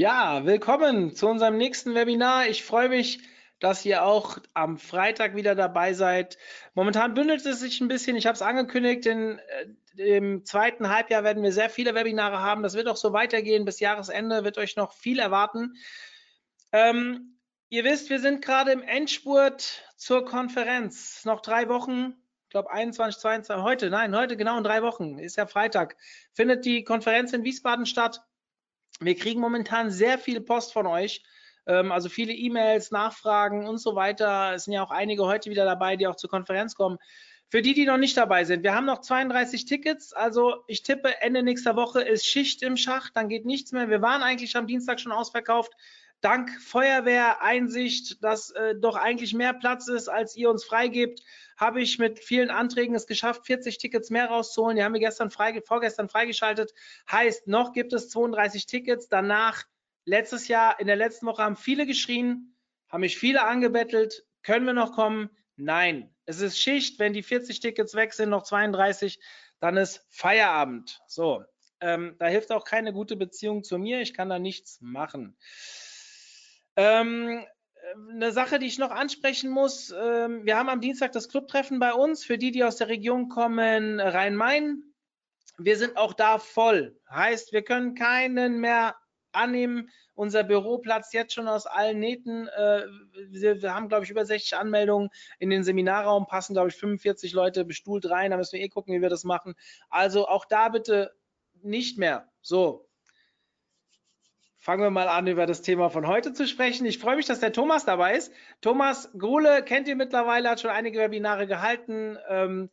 Ja, willkommen zu unserem nächsten Webinar. Ich freue mich, dass ihr auch am Freitag wieder dabei seid. Momentan bündelt es sich ein bisschen. Ich habe es angekündigt, in, äh, im zweiten Halbjahr werden wir sehr viele Webinare haben. Das wird auch so weitergehen. Bis Jahresende wird euch noch viel erwarten. Ähm, ihr wisst, wir sind gerade im Endspurt zur Konferenz. Noch drei Wochen. Ich glaube 21, 22, heute, nein, heute genau in drei Wochen, ist ja Freitag, findet die Konferenz in Wiesbaden statt. Wir kriegen momentan sehr viel Post von euch, ähm, also viele E-Mails, Nachfragen und so weiter. Es sind ja auch einige heute wieder dabei, die auch zur Konferenz kommen. Für die, die noch nicht dabei sind, wir haben noch 32 Tickets. Also ich tippe, Ende nächster Woche ist Schicht im Schacht, dann geht nichts mehr. Wir waren eigentlich am Dienstag schon ausverkauft. Dank Feuerwehr, Einsicht, dass äh, doch eigentlich mehr Platz ist, als ihr uns freigebt, habe ich mit vielen Anträgen es geschafft, 40 Tickets mehr rauszuholen. Die haben wir gestern frei, vorgestern freigeschaltet. Heißt, noch gibt es 32 Tickets. Danach, letztes Jahr, in der letzten Woche haben viele geschrien, haben mich viele angebettelt. Können wir noch kommen? Nein. Es ist Schicht. Wenn die 40 Tickets weg sind, noch 32, dann ist Feierabend. So. Ähm, da hilft auch keine gute Beziehung zu mir. Ich kann da nichts machen. Ähm, eine Sache, die ich noch ansprechen muss. Ähm, wir haben am Dienstag das Clubtreffen bei uns. Für die, die aus der Region kommen, Rhein-Main. Wir sind auch da voll. Heißt, wir können keinen mehr annehmen. Unser Büro platzt jetzt schon aus allen Nähten. Äh, wir, wir, haben, glaube ich, über 60 Anmeldungen. In den Seminarraum passen, glaube ich, 45 Leute bestuhlt rein. Da müssen wir eh gucken, wie wir das machen. Also auch da bitte nicht mehr. So, fangen wir mal an, über das Thema von heute zu sprechen. Ich freue mich, dass der Thomas dabei ist. Thomas Gruhle kennt ihr mittlerweile, hat schon einige Webinare gehalten. Ähm,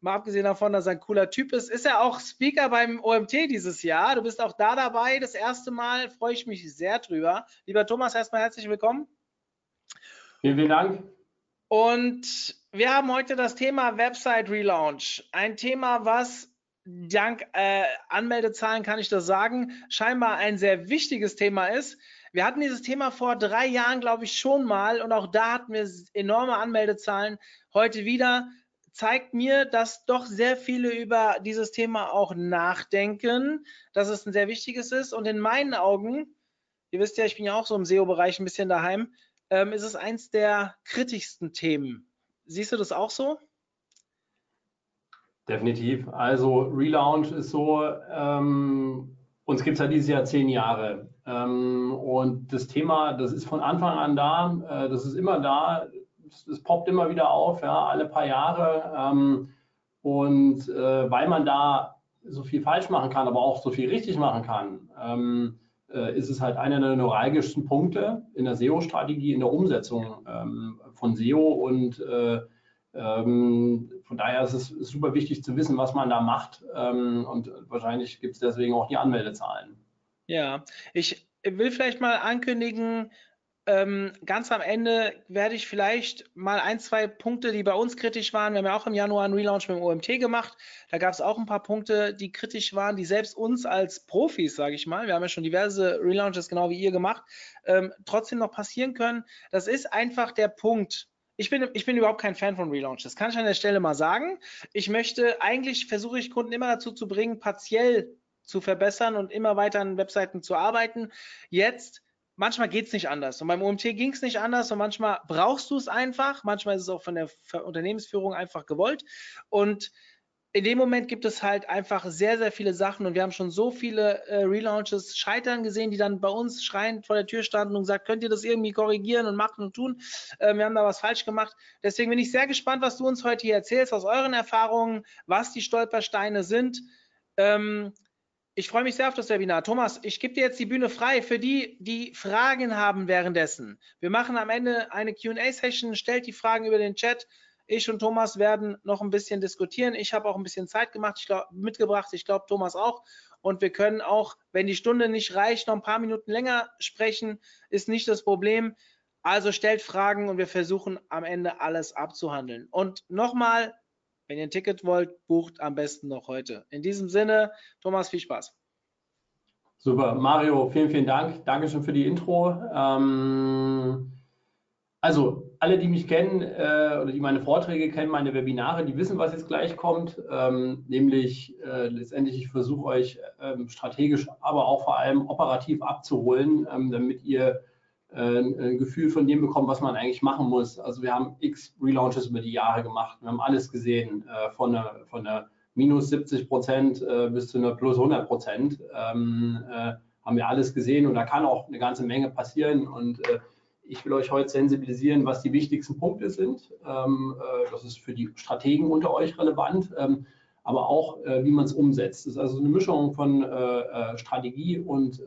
mal abgesehen davon, dass er ein cooler Typ ist, ist er auch Speaker beim OMT dieses Jahr. Du bist auch da dabei, das erste Mal, freue ich mich sehr drüber. Lieber Thomas, erstmal herzlich willkommen. Vielen, vielen Dank. Und wir haben heute das Thema Website Relaunch. Ein Thema, was dank äh, Anmeldezahlen kann ich das sagen, scheinbar ein sehr wichtiges Thema ist. Wir hatten dieses Thema vor drei Jahren, glaube ich, schon mal und auch da hatten wir enorme Anmeldezahlen. Heute wieder zeigt mir, dass doch sehr viele über dieses Thema auch nachdenken, dass es ein sehr wichtiges ist und in meinen Augen, ihr wisst ja, ich bin ja auch so im SEO-Bereich ein bisschen daheim, ähm, ist es eins der kritischsten Themen. Siehst du das auch so? Definitiv. Also Relaunch ist so, ähm, uns gibt es ja dieses Jahr zehn Jahre. Ähm, und das Thema, das ist von Anfang an da, äh, das ist immer da, es poppt immer wieder auf, ja, alle paar Jahre. Ähm, und äh, weil man da so viel falsch machen kann, aber auch so viel richtig machen kann, ähm, äh, ist es halt einer der neuralgischsten Punkte in der SEO-Strategie, in der Umsetzung ähm, von SEO und äh, ähm, von daher ist es super wichtig zu wissen, was man da macht. Ähm, und wahrscheinlich gibt es deswegen auch die Anmeldezahlen. Ja, ich will vielleicht mal ankündigen, ähm, ganz am Ende werde ich vielleicht mal ein, zwei Punkte, die bei uns kritisch waren. Wir haben ja auch im Januar einen Relaunch mit dem OMT gemacht. Da gab es auch ein paar Punkte, die kritisch waren, die selbst uns als Profis, sage ich mal, wir haben ja schon diverse Relaunches genau wie ihr gemacht, ähm, trotzdem noch passieren können. Das ist einfach der Punkt ich bin, ich bin überhaupt kein Fan von Relaunch. Das kann ich an der Stelle mal sagen. Ich möchte, eigentlich versuche ich Kunden immer dazu zu bringen, partiell zu verbessern und immer weiter an Webseiten zu arbeiten. Jetzt, manchmal geht es nicht anders. Und beim OMT ging es nicht anders und manchmal brauchst du es einfach. Manchmal ist es auch von der Unternehmensführung einfach gewollt. Und in dem Moment gibt es halt einfach sehr, sehr viele Sachen und wir haben schon so viele äh, Relaunches scheitern gesehen, die dann bei uns schreiend vor der Tür standen und gesagt, könnt ihr das irgendwie korrigieren und machen und tun? Äh, wir haben da was falsch gemacht. Deswegen bin ich sehr gespannt, was du uns heute hier erzählst aus euren Erfahrungen, was die Stolpersteine sind. Ähm, ich freue mich sehr auf das Webinar. Thomas, ich gebe dir jetzt die Bühne frei für die, die Fragen haben währenddessen. Wir machen am Ende eine Q&A-Session, stellt die Fragen über den Chat. Ich und Thomas werden noch ein bisschen diskutieren. Ich habe auch ein bisschen Zeit gemacht, ich glaub, mitgebracht. Ich glaube, Thomas auch. und wir können auch, wenn die Stunde nicht reicht, noch ein paar Minuten länger sprechen, ist nicht das Problem. Also stellt Fragen und wir versuchen am Ende alles abzuhandeln. Und nochmal, wenn ihr ein Ticket wollt, bucht am besten noch heute. In diesem Sinne, Thomas, viel Spaß. Super, Mario, vielen, vielen Dank. Dankeschön für die Intro. Ähm, also alle, die mich kennen äh, oder die meine Vorträge kennen, meine Webinare, die wissen, was jetzt gleich kommt. Ähm, nämlich äh, letztendlich, ich versuche euch ähm, strategisch, aber auch vor allem operativ abzuholen, ähm, damit ihr äh, ein Gefühl von dem bekommt, was man eigentlich machen muss. Also wir haben x Relaunches über die Jahre gemacht. Wir haben alles gesehen, äh, von einer, von einer minus 70 Prozent äh, bis zu einer plus 100 Prozent. Ähm, äh, haben wir alles gesehen und da kann auch eine ganze Menge passieren und ich will euch heute sensibilisieren, was die wichtigsten Punkte sind. Ähm, äh, das ist für die Strategen unter euch relevant, ähm, aber auch, äh, wie man es umsetzt. Das ist also eine Mischung von äh, Strategie und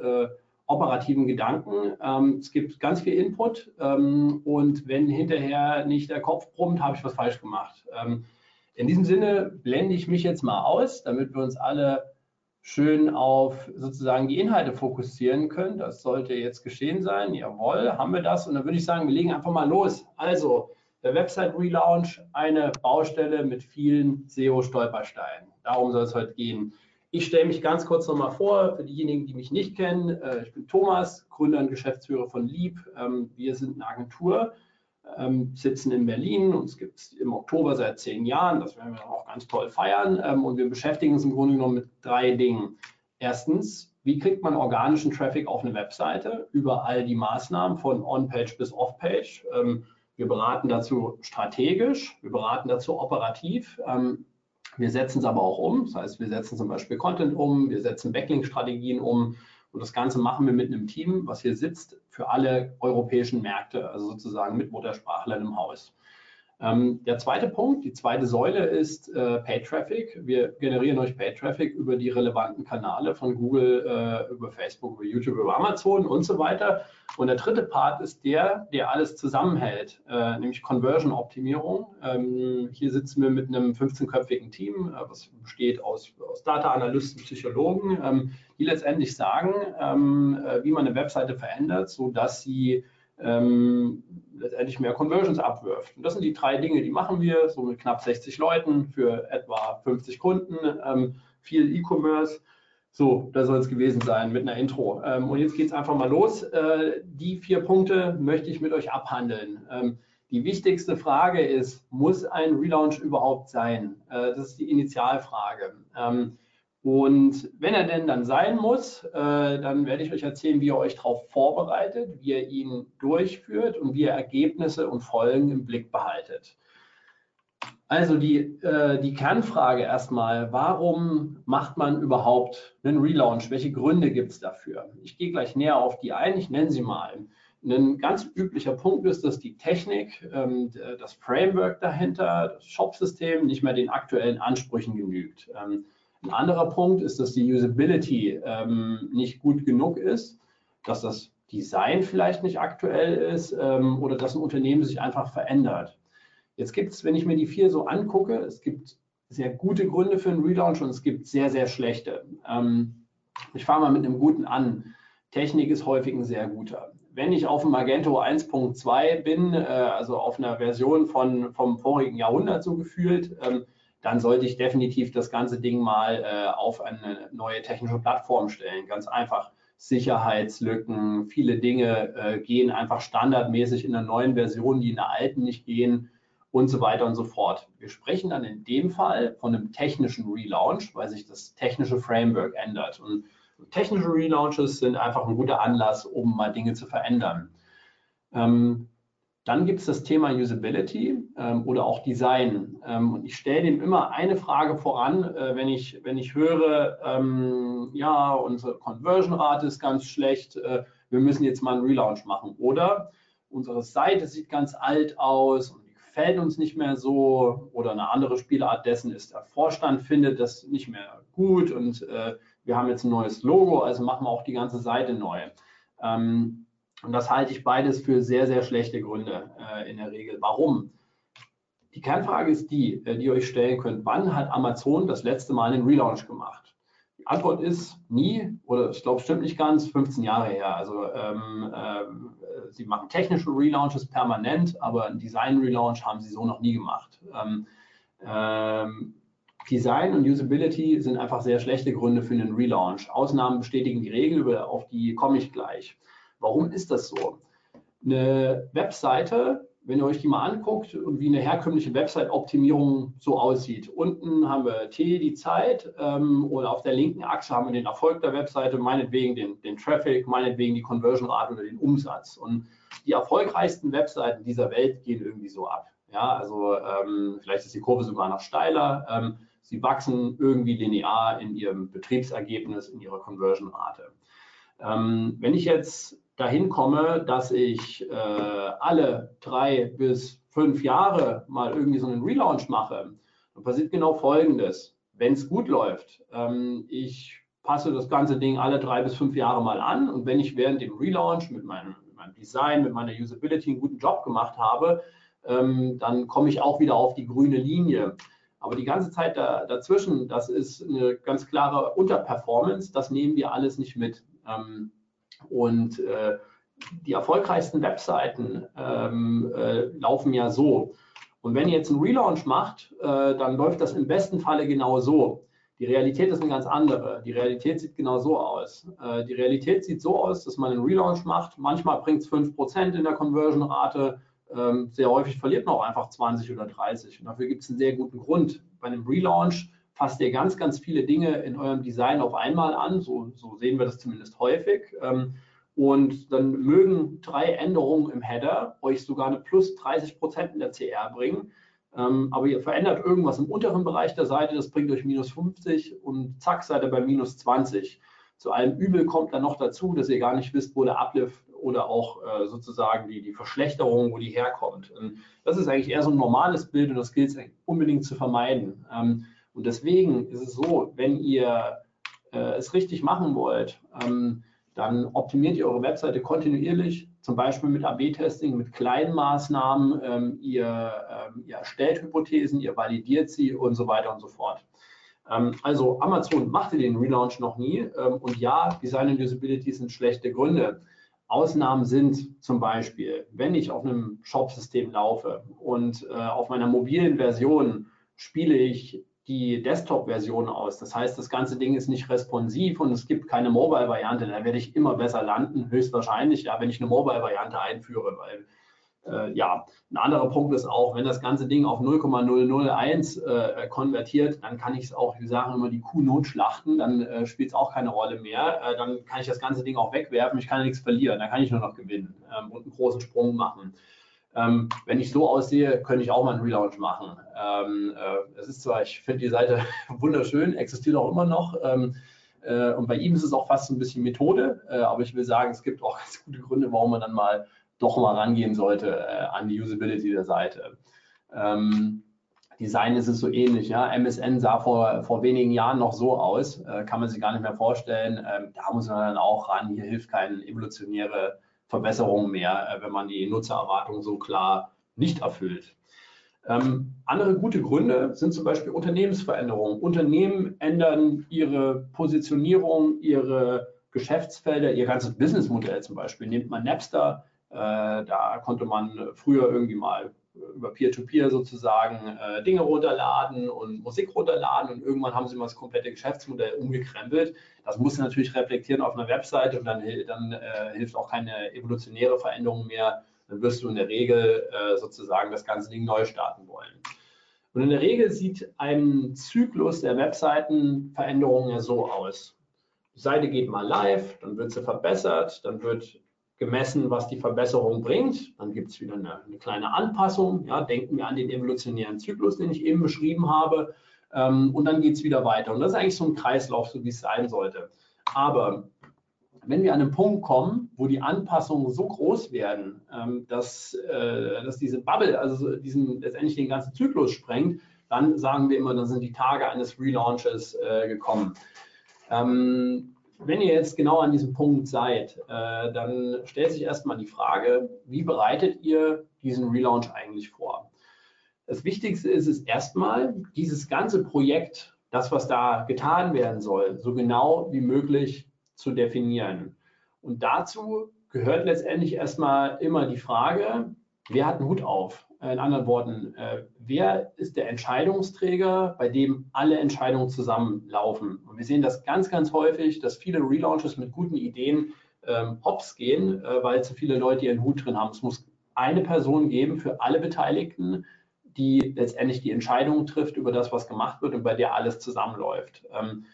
operativen Gedanken. Ähm, es gibt ganz viel Input und wenn hinterher nicht der Kopf brummt, habe ich was falsch gemacht. in diesem Sinne blende ich mich jetzt mal aus, damit wir uns alle schön auf sozusagen die Inhalte fokussieren können. Das sollte jetzt geschehen sein. Jawohl, haben wir das. Und dann würde ich sagen, wir legen einfach mal los. Also, der Website Relaunch, eine Baustelle mit vielen SEO-Stolpersteinen. Darum soll es heute gehen. Ich stelle mich ganz kurz nochmal vor, für diejenigen, die mich nicht kennen. Äh, ich bin Thomas, Gründer und Geschäftsführer von Leap. Ähm, wir sind eine Agentur, ähm, sitzen in Berlin. Uns gibt es im Oktober seit zehn Jahren. Das werden wir auch ganz toll feiern. Ähm, und wir beschäftigen uns im Grunde genommen mit drei Dingen. Erstens, wie kriegt man organischen Traffic auf eine Webseite über all die Maßnahmen von On-Page bis Off-Page? Ähm, wir beraten dazu strategisch, wir beraten dazu operativ. Ähm, wir setzen es aber auch um. Das heißt, wir setzen zum Beispiel Content um, wir setzen Backlink-Strategien um und das Ganze machen wir mit einem Team, was hier sitzt, für alle europäischen Märkte, also sozusagen mit Muttersprachlern im Haus. Ähm, der zweite Punkt, die zweite Säule ist äh, Paid Traffic. Wir generieren euch Paid Traffic über die relevanten Kanäle von Google, äh, über Facebook, über YouTube, über Amazon und so weiter. Und der dritte Part ist der, der alles zusammenhält, äh, nämlich Conversion-Optimierung. Ähm, hier sitzen wir mit einem 15-köpfigen Team, äh, was besteht aus, aus Data-Analysten, Psychologen, ähm, die letztendlich sagen, ähm, äh, wie man eine Webseite verändert, sodass sie ähm, letztendlich mehr Conversions abwirft. Und das sind die drei Dinge, die machen wir, so mit knapp 60 Leuten für etwa 50 Kunden, ähm, viel E-Commerce. So, das soll es gewesen sein mit einer Intro. Ähm, und jetzt geht es einfach mal los. Äh, die vier Punkte möchte ich mit euch abhandeln. Ähm, die wichtigste Frage ist, muss ein Relaunch überhaupt sein? Äh, das ist die Initialfrage. Ähm, und wenn er denn dann sein muss, äh, dann werde ich euch erzählen, wie ihr euch darauf vorbereitet, wie ihr ihn durchführt und wie ihr Ergebnisse und Folgen im Blick behaltet. Also die, äh, die Kernfrage erstmal, warum macht man überhaupt einen Relaunch? Welche Gründe gibt es dafür? Ich gehe gleich näher auf die ein, ich nenne sie mal. Ein ganz üblicher Punkt ist, dass die Technik, ähm, das Framework dahinter, das Shop-System nicht mehr den aktuellen Ansprüchen genügt. Ähm, ein anderer Punkt ist, dass die Usability ähm, nicht gut genug ist, dass das Design vielleicht nicht aktuell ist ähm, oder dass ein Unternehmen sich einfach verändert. Jetzt gibt es, wenn ich mir die vier so angucke, es gibt sehr gute Gründe für einen Relaunch und es gibt sehr, sehr schlechte. Ähm, ich fange mal mit einem guten an. Technik ist häufig ein sehr guter. Wenn ich auf dem Magento 1.2 bin, äh, also auf einer Version von, vom vorigen Jahrhundert so gefühlt, ähm, dann sollte ich definitiv das ganze Ding mal äh, auf eine neue technische Plattform stellen. Ganz einfach. Sicherheitslücken, viele Dinge äh, gehen einfach standardmäßig in der neuen Version, die in der alten nicht gehen und so weiter und so fort. Wir sprechen dann in dem Fall von einem technischen Relaunch, weil sich das technische Framework ändert. Und technische Relaunches sind einfach ein guter Anlass, um mal Dinge zu verändern. Ähm, dann gibt es das Thema Usability ähm, oder auch Design. Ähm, und ich stelle dem immer eine Frage voran, äh, wenn, ich, wenn ich höre, ähm, ja, unsere Conversion-Rate ist ganz schlecht, äh, wir müssen jetzt mal einen Relaunch machen. Oder unsere Seite sieht ganz alt aus und die gefällt uns nicht mehr so. Oder eine andere Spielart dessen ist, der Vorstand findet das nicht mehr gut und äh, wir haben jetzt ein neues Logo, also machen wir auch die ganze Seite neu. Ähm, und das halte ich beides für sehr, sehr schlechte Gründe äh, in der Regel. Warum? Die Kernfrage ist die, äh, die ihr euch stellen könnt. Wann hat Amazon das letzte Mal einen Relaunch gemacht? Die Antwort ist nie, oder ich glaube, stimmt nicht ganz, 15 Jahre her. Also ähm, äh, sie machen technische Relaunches permanent, aber einen Design-Relaunch haben sie so noch nie gemacht. Ähm, ähm, Design und Usability sind einfach sehr schlechte Gründe für einen Relaunch. Ausnahmen bestätigen die Regel, auf die komme ich gleich. Warum ist das so? Eine Webseite wenn ihr euch die mal anguckt und wie eine herkömmliche Website-Optimierung so aussieht. Unten haben wir T, die Zeit, ähm, und auf der linken Achse haben wir den Erfolg der Webseite, meinetwegen den, den Traffic, meinetwegen die Conversion-Rate oder den Umsatz. Und die erfolgreichsten Webseiten dieser Welt gehen irgendwie so ab. Ja, also ähm, vielleicht ist die Kurve sogar noch steiler. Ähm, sie wachsen irgendwie linear in ihrem Betriebsergebnis, in ihrer Conversion-Rate. Ähm, wenn ich jetzt dahin komme, dass ich äh, alle drei bis fünf Jahre mal irgendwie so einen Relaunch mache, dann passiert genau Folgendes. Wenn es gut läuft, ähm, ich passe das ganze Ding alle drei bis fünf Jahre mal an und wenn ich während dem Relaunch mit meinem, mit meinem Design, mit meiner Usability einen guten Job gemacht habe, ähm, dann komme ich auch wieder auf die grüne Linie. Aber die ganze Zeit da, dazwischen, das ist eine ganz klare Unterperformance, das nehmen wir alles nicht mit. Ähm, und äh, die erfolgreichsten Webseiten ähm, äh, laufen ja so. Und wenn ihr jetzt einen Relaunch macht, äh, dann läuft das im besten Falle genau so. Die Realität ist eine ganz andere. Die Realität sieht genau so aus. Äh, die Realität sieht so aus, dass man einen Relaunch macht. Manchmal bringt es 5% in der Conversion-Rate. Ähm, sehr häufig verliert man auch einfach 20 oder 30. Und dafür gibt es einen sehr guten Grund. Bei einem Relaunch fasst ihr ganz, ganz viele Dinge in eurem Design auf einmal an. So, so sehen wir das zumindest häufig. Ähm, und dann mögen drei Änderungen im Header euch sogar eine plus 30 Prozent in der CR bringen. Ähm, aber ihr verändert irgendwas im unteren Bereich der Seite, das bringt euch minus 50 und zack, seid ihr bei minus 20. Zu allem Übel kommt dann noch dazu, dass ihr gar nicht wisst, wo der Uplift oder auch äh, sozusagen die, die Verschlechterung, wo die herkommt. Und das ist eigentlich eher so ein normales Bild und das gilt es unbedingt zu vermeiden. Und deswegen ist es so, wenn ihr äh, es richtig machen wollt, ähm, dann optimiert ihr eure Webseite kontinuierlich, zum Beispiel mit AB-Testing, mit kleinen Maßnahmen. Ähm, ihr, ähm, ihr, erstellt Hypothesen, ihr validiert sie und so weiter und so fort. Ähm, also Amazon machte den Relaunch noch nie. Ähm, und ja, Design und Usability sind schlechte Gründe. Ausnahmen sind zum Beispiel, wenn ich auf einem Shop-System laufe und äh, auf meiner mobilen Version spiele ich die Desktop-Version aus. Das heißt, das ganze Ding ist nicht responsiv und es gibt keine Mobile-Variante. Da werde ich immer besser landen, höchstwahrscheinlich, ja, wenn ich eine Mobile-Variante einführe, weil äh, ja, ein anderer Punkt ist auch, wenn das ganze Ding auf 0,001 äh, konvertiert, dann kann ich es auch, wir sagen immer, die Kuh notschlachten, dann äh, spielt es auch keine Rolle mehr. Äh, dann kann ich das ganze Ding auch wegwerfen, ich kann nichts verlieren, dann kann ich nur noch gewinnen ähm, und einen großen Sprung machen. Ähm, wenn ich so aussehe, könnte ich auch mal einen Relaunch machen. Ähm, äh, es ist zwar, ich finde die Seite wunderschön, existiert auch immer noch. Ähm, äh, und bei ihm ist es auch fast ein bisschen Methode. Äh, aber ich will sagen, es gibt auch ganz gute Gründe, warum man dann mal doch mal rangehen sollte äh, an die Usability der Seite. Ähm, Design ist es so ähnlich. Ja? MSN sah vor, vor wenigen Jahren noch so aus, äh, kann man sich gar nicht mehr vorstellen. Ähm, da muss man dann auch ran. Hier hilft kein evolutionäre Verbesserungen mehr, äh, wenn man die Nutzererwartungen so klar nicht erfüllt. Ähm, andere gute Gründe sind zum Beispiel Unternehmensveränderungen. Unternehmen ändern ihre Positionierung, ihre Geschäftsfelder, ihr ganzes Businessmodell zum Beispiel. Nehmt man Napster, äh, da konnte man früher irgendwie mal über Peer-to-Peer -Peer sozusagen äh, Dinge runterladen und Musik runterladen und irgendwann haben sie mal das komplette Geschäftsmodell umgekrempelt. Das muss natürlich reflektieren auf einer Webseite und dann, dann äh, hilft auch keine evolutionäre Veränderung mehr. Dann wirst du in der Regel äh, sozusagen das ganze Ding neu starten wollen. Und in der Regel sieht ein Zyklus der Webseitenveränderungen ja so aus. Die Seite geht mal live, dann wird sie verbessert, dann wird gemessen, was die Verbesserung bringt. Dann gibt es wieder eine, eine, kleine Anpassung. Ja, denken wir an den evolutionären Zyklus, den ich eben beschrieben habe. Ähm, und dann geht es wieder weiter. Und das ist eigentlich so ein Kreislauf, so wie es sein sollte. Aber wenn wir an einen Punkt kommen, wo die Anpassungen so groß werden, ähm, dass, äh, dass diese Bubble, also diesen, letztendlich den ganzen Zyklus sprengt, dann sagen wir immer, dann sind die Tage eines Relaunches äh, gekommen. Ähm, wenn ihr jetzt genau an diesem Punkt seid, äh, dann stellt sich erstmal die Frage, wie bereitet ihr diesen Relaunch eigentlich vor? Das Wichtigste ist es erstmal, dieses ganze Projekt, das, was da getan werden soll, so genau wie möglich zu definieren. Und dazu gehört letztendlich erstmal immer die Frage, wer hat einen Hut auf? In anderen Worten, äh, wer ist der Entscheidungsträger, bei dem alle Entscheidungen zusammenlaufen? Und wir sehen das ganz, ganz häufig, dass viele Relaunches mit guten Ideen ähm, hops gehen, äh, weil zu viele Leute ihren Hut drin haben. Es muss eine Person geben für alle Beteiligten, die letztendlich die Entscheidung trifft über das, was gemacht wird und bei der alles zusammenläuft. Ähm,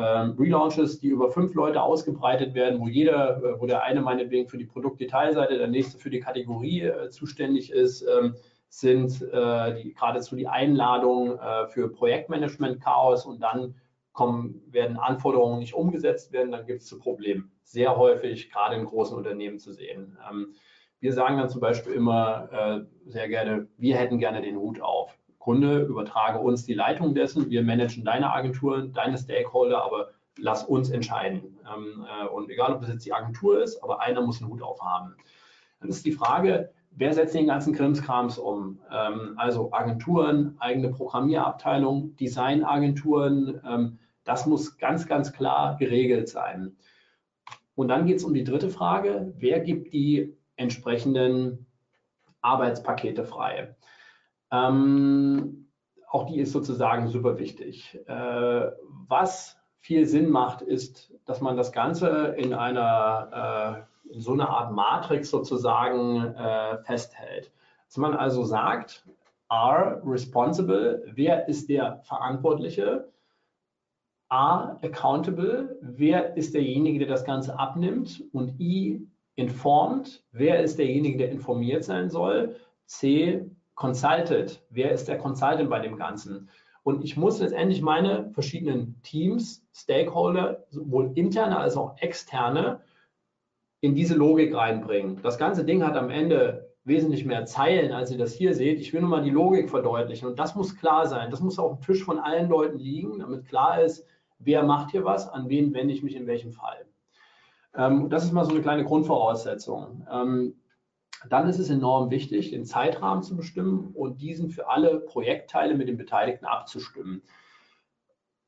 Relaunches, die über fünf Leute ausgebreitet werden, wo jeder, äh, wo der eine meinetwegen für die Produktdetailseite, der nächste für die Kategorie äh, zuständig ist, ähm, sind äh, die, geradezu die Einladung für Projektmanagement-Chaos und dann kommen, werden Anforderungen nicht umgesetzt werden, dann gibt es zu Problemen. Sehr häufig, gerade in großen Unternehmen zu sehen. Ähm, wir sagen dann zum Beispiel immer sehr gerne, wir hätten gerne den Hut auf. Kunde, übertrage uns die Leitung dessen, wir managen deine Agenturen, deine Stakeholder, aber lass uns entscheiden. Ähm, äh, und egal, ob das jetzt die Agentur ist, aber einer muss einen Hut aufhaben. Dann ist die Frage, wer setzt den ganzen Krimskrams um? Ähm, also Agenturen, eigene Programmierabteilung, Designagenturen, ähm, das muss ganz, ganz klar geregelt sein. Und dann geht es um die dritte Frage, wer gibt die entsprechenden Arbeitspakete frei? Ähm, auch die ist sozusagen super wichtig. Äh, was viel Sinn macht, ist, dass man das Ganze in einer äh, in so einer Art Matrix sozusagen äh, festhält. Dass man also sagt, R responsible, wer ist der Verantwortliche? A accountable, wer ist derjenige, der das Ganze abnimmt? Und I informed, wer ist derjenige, der informiert sein soll? C Consulted, wer ist der Consultant bei dem Ganzen? Und ich muss letztendlich meine verschiedenen Teams, Stakeholder, sowohl interne als auch externe, in diese Logik reinbringen. Das ganze Ding hat am Ende wesentlich mehr Zeilen, als ihr das hier seht. Ich will nur mal die Logik verdeutlichen. Und das muss klar sein. Das muss auf dem Tisch von allen Leuten liegen, damit klar ist, wer macht hier was, an wen wende ich mich in welchem Fall. Ähm, das ist mal so eine kleine Grundvoraussetzung. Ähm, dann ist es enorm wichtig, den Zeitrahmen zu bestimmen und diesen für alle Projektteile mit den Beteiligten abzustimmen.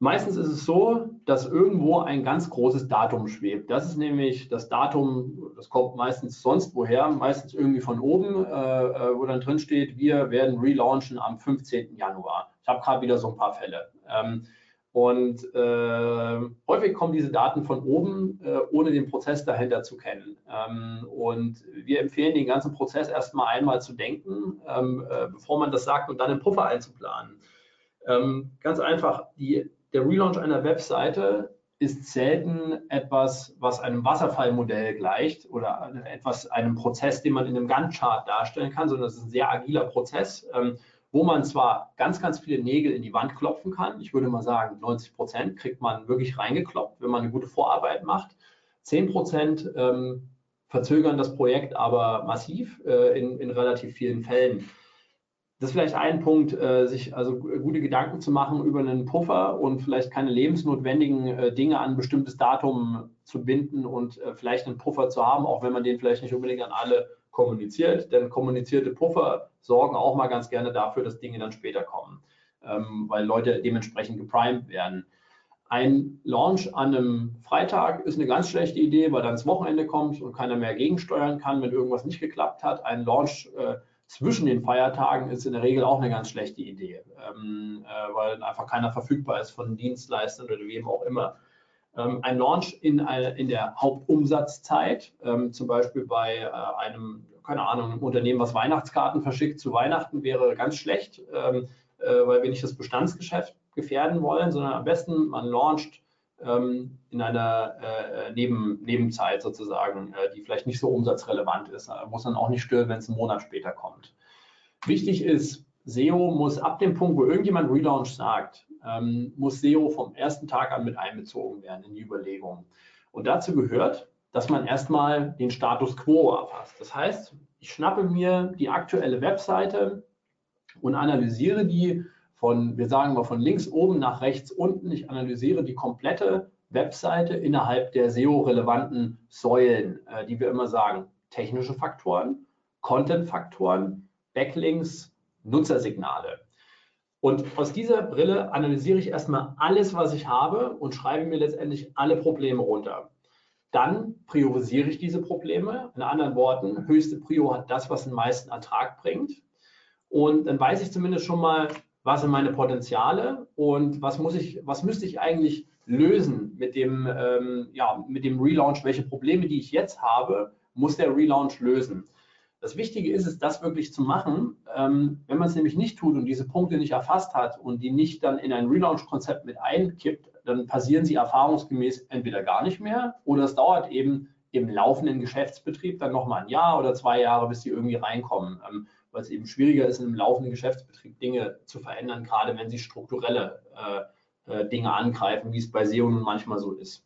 Meistens ist es so, dass irgendwo ein ganz großes Datum schwebt. Das ist nämlich das Datum, das kommt meistens sonst woher, meistens irgendwie von oben, äh, äh wo dann drin steht, wir werden relaunchen am 15. Januar. Ich habe gerade wieder so ein paar Fälle. Ähm, und äh, häufig kommen diese Daten von oben, äh, ohne den Prozess dahinter zu kennen. Ähm, und wir empfehlen, den ganzen Prozess erstmal einmal zu denken, ähm, äh, bevor man das sagt und dann einen Puffer einzuplanen. Ähm, ganz einfach, die, der Relaunch einer Webseite ist selten etwas, was einem Wasserfallmodell gleicht oder etwas, einem Prozess, den man in einem Gantt-Chart darstellen kann, sondern es ist ein sehr agiler Prozess. Wo man zwar ganz, ganz viele Nägel in die Wand klopfen kann. Ich würde mal sagen, 90 Prozent kriegt man wirklich reingeklopft, wenn man eine gute Vorarbeit macht. 10 Prozent ähm, verzögern das Projekt aber massiv äh, in, in relativ vielen Fällen. Das ist vielleicht ein Punkt, äh, sich also gute Gedanken zu machen über einen Puffer und vielleicht keine lebensnotwendigen äh, Dinge an ein bestimmtes Datum zu binden und äh, vielleicht einen Puffer zu haben, auch wenn man den vielleicht nicht unbedingt an alle kommuniziert, denn kommunizierte Puffer sorgen auch mal ganz gerne dafür, dass Dinge dann später kommen, ähm, weil Leute dementsprechend geprimed werden. Ein Launch an einem Freitag ist eine ganz schlechte Idee, weil dann das Wochenende kommt und keiner mehr gegensteuern kann, wenn irgendwas nicht geklappt hat. Ein Launch äh, zwischen den Feiertagen ist in der Regel auch eine ganz schlechte Idee, ähm, äh, weil einfach keiner verfügbar ist von Dienstleistern oder wem auch immer. Ähm, ein Launch in, in der Hauptumsatzzeit, ähm, zum Beispiel bei äh, einem, keine Ahnung, einem Unternehmen, was Weihnachtskarten verschickt zu Weihnachten, wäre ganz schlecht, ähm, äh, weil wir nicht das Bestandsgeschäft gefährden wollen, sondern am besten man launcht in einer äh, Neben, Nebenzeit sozusagen, die vielleicht nicht so umsatzrelevant ist, muss dann auch nicht stören, wenn es einen Monat später kommt. Wichtig ist, SEO muss ab dem Punkt, wo irgendjemand Relaunch sagt, ähm, muss SEO vom ersten Tag an mit einbezogen werden in die Überlegung. Und dazu gehört, dass man erstmal den Status quo erfasst. Das heißt, ich schnappe mir die aktuelle Webseite und analysiere die von, wir sagen mal von links oben nach rechts unten. Ich analysiere die komplette Webseite innerhalb der SEO-relevanten Säulen, äh, die wir immer sagen. Technische Faktoren, Content-Faktoren, Backlinks, Nutzersignale. Und aus dieser Brille analysiere ich erstmal alles, was ich habe und schreibe mir letztendlich alle Probleme runter. Dann priorisiere ich diese Probleme. In anderen Worten, höchste Prio hat das, was den meisten Ertrag bringt. Und dann weiß ich zumindest schon mal, was sind meine Potenziale und was muss ich, was müsste ich eigentlich lösen mit dem, ähm, ja, mit dem Relaunch, welche Probleme, die ich jetzt habe, muss der Relaunch lösen. Das Wichtige ist es, das wirklich zu machen. Ähm, wenn man es nämlich nicht tut und diese Punkte nicht erfasst hat und die nicht dann in ein Relaunch-Konzept mit einkippt, dann passieren sie erfahrungsgemäß entweder gar nicht mehr oder es dauert eben im laufenden Geschäftsbetrieb dann nochmal ein Jahr oder zwei Jahre, bis sie irgendwie reinkommen, ähm, weil es eben schwieriger ist, im laufenden Geschäftsbetrieb Dinge zu verändern, gerade wenn sie strukturelle äh, äh, Dinge angreifen, wie es bei SEO nun manchmal so ist.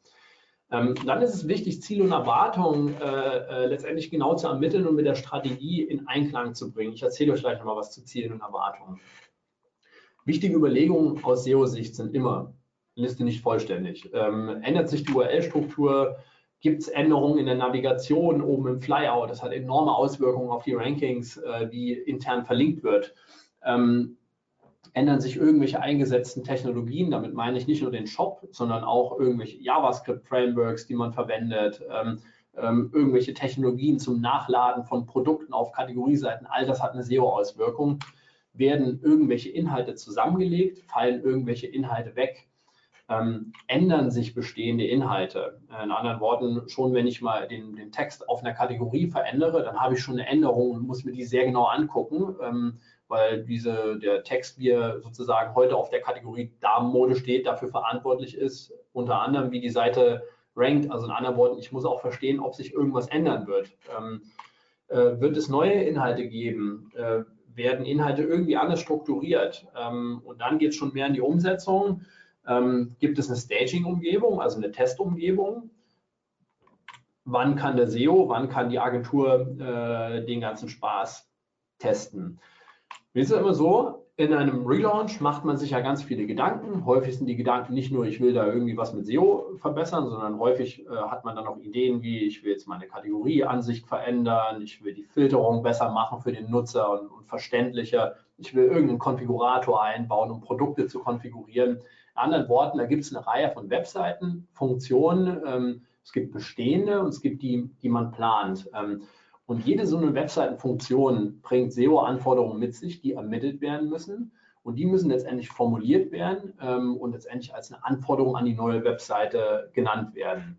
Ähm, dann ist es wichtig, Ziel und Erwartung äh, äh, letztendlich genau zu ermitteln und mit der Strategie in Einklang zu bringen. Ich erzähle euch gleich nochmal was zu Zielen und Erwartungen. Wichtige Überlegungen aus SEO-Sicht sind immer, Liste nicht vollständig. Ähm, ändert sich die URL-Struktur? Gibt es Änderungen in der Navigation oben im Flyout? Das hat enorme Auswirkungen auf die Rankings, äh, wie intern verlinkt wird. Ähm, ändern sich irgendwelche eingesetzten Technologien. Damit meine ich nicht nur den Shop, sondern auch irgendwelche JavaScript-Frameworks, die man verwendet, ähm, ähm, irgendwelche Technologien zum Nachladen von Produkten auf Kategorieseiten. All das hat eine SEO-Auswirkung. Werden irgendwelche Inhalte zusammengelegt, fallen irgendwelche Inhalte weg, ähm, ändern sich bestehende Inhalte. In anderen Worten, schon wenn ich mal den, den Text auf einer Kategorie verändere, dann habe ich schon eine Änderung und muss mir die sehr genau angucken. Ähm, weil diese, der Text, wie er sozusagen heute auf der Kategorie Damenmode steht, dafür verantwortlich ist, unter anderem wie die Seite rankt. Also in anderen Worten, ich muss auch verstehen, ob sich irgendwas ändern wird. Ähm, äh, wird es neue Inhalte geben? Äh, werden Inhalte irgendwie anders strukturiert? Ähm, und dann geht es schon mehr in die Umsetzung. Ähm, gibt es eine Staging-Umgebung, also eine Testumgebung? Wann kann der SEO, wann kann die Agentur äh, den ganzen Spaß testen? Mir ist es immer so, in einem Relaunch macht man sich ja ganz viele Gedanken. Häufig sind die Gedanken nicht nur, ich will da irgendwie was mit SEO verbessern, sondern häufig äh, hat man dann auch Ideen wie, ich will jetzt meine Kategorieansicht verändern, ich will die Filterung besser machen für den Nutzer und, und verständlicher, ich will irgendeinen Konfigurator einbauen, um Produkte zu konfigurieren. In anderen Worten, da gibt es eine Reihe von Webseiten, Funktionen, ähm, es gibt bestehende und es gibt die, die man plant. Ähm, und jede so eine Webseitenfunktion bringt SEO-Anforderungen mit sich, die ermittelt werden müssen. Und die müssen letztendlich formuliert werden ähm, und letztendlich als eine Anforderung an die neue Webseite genannt werden.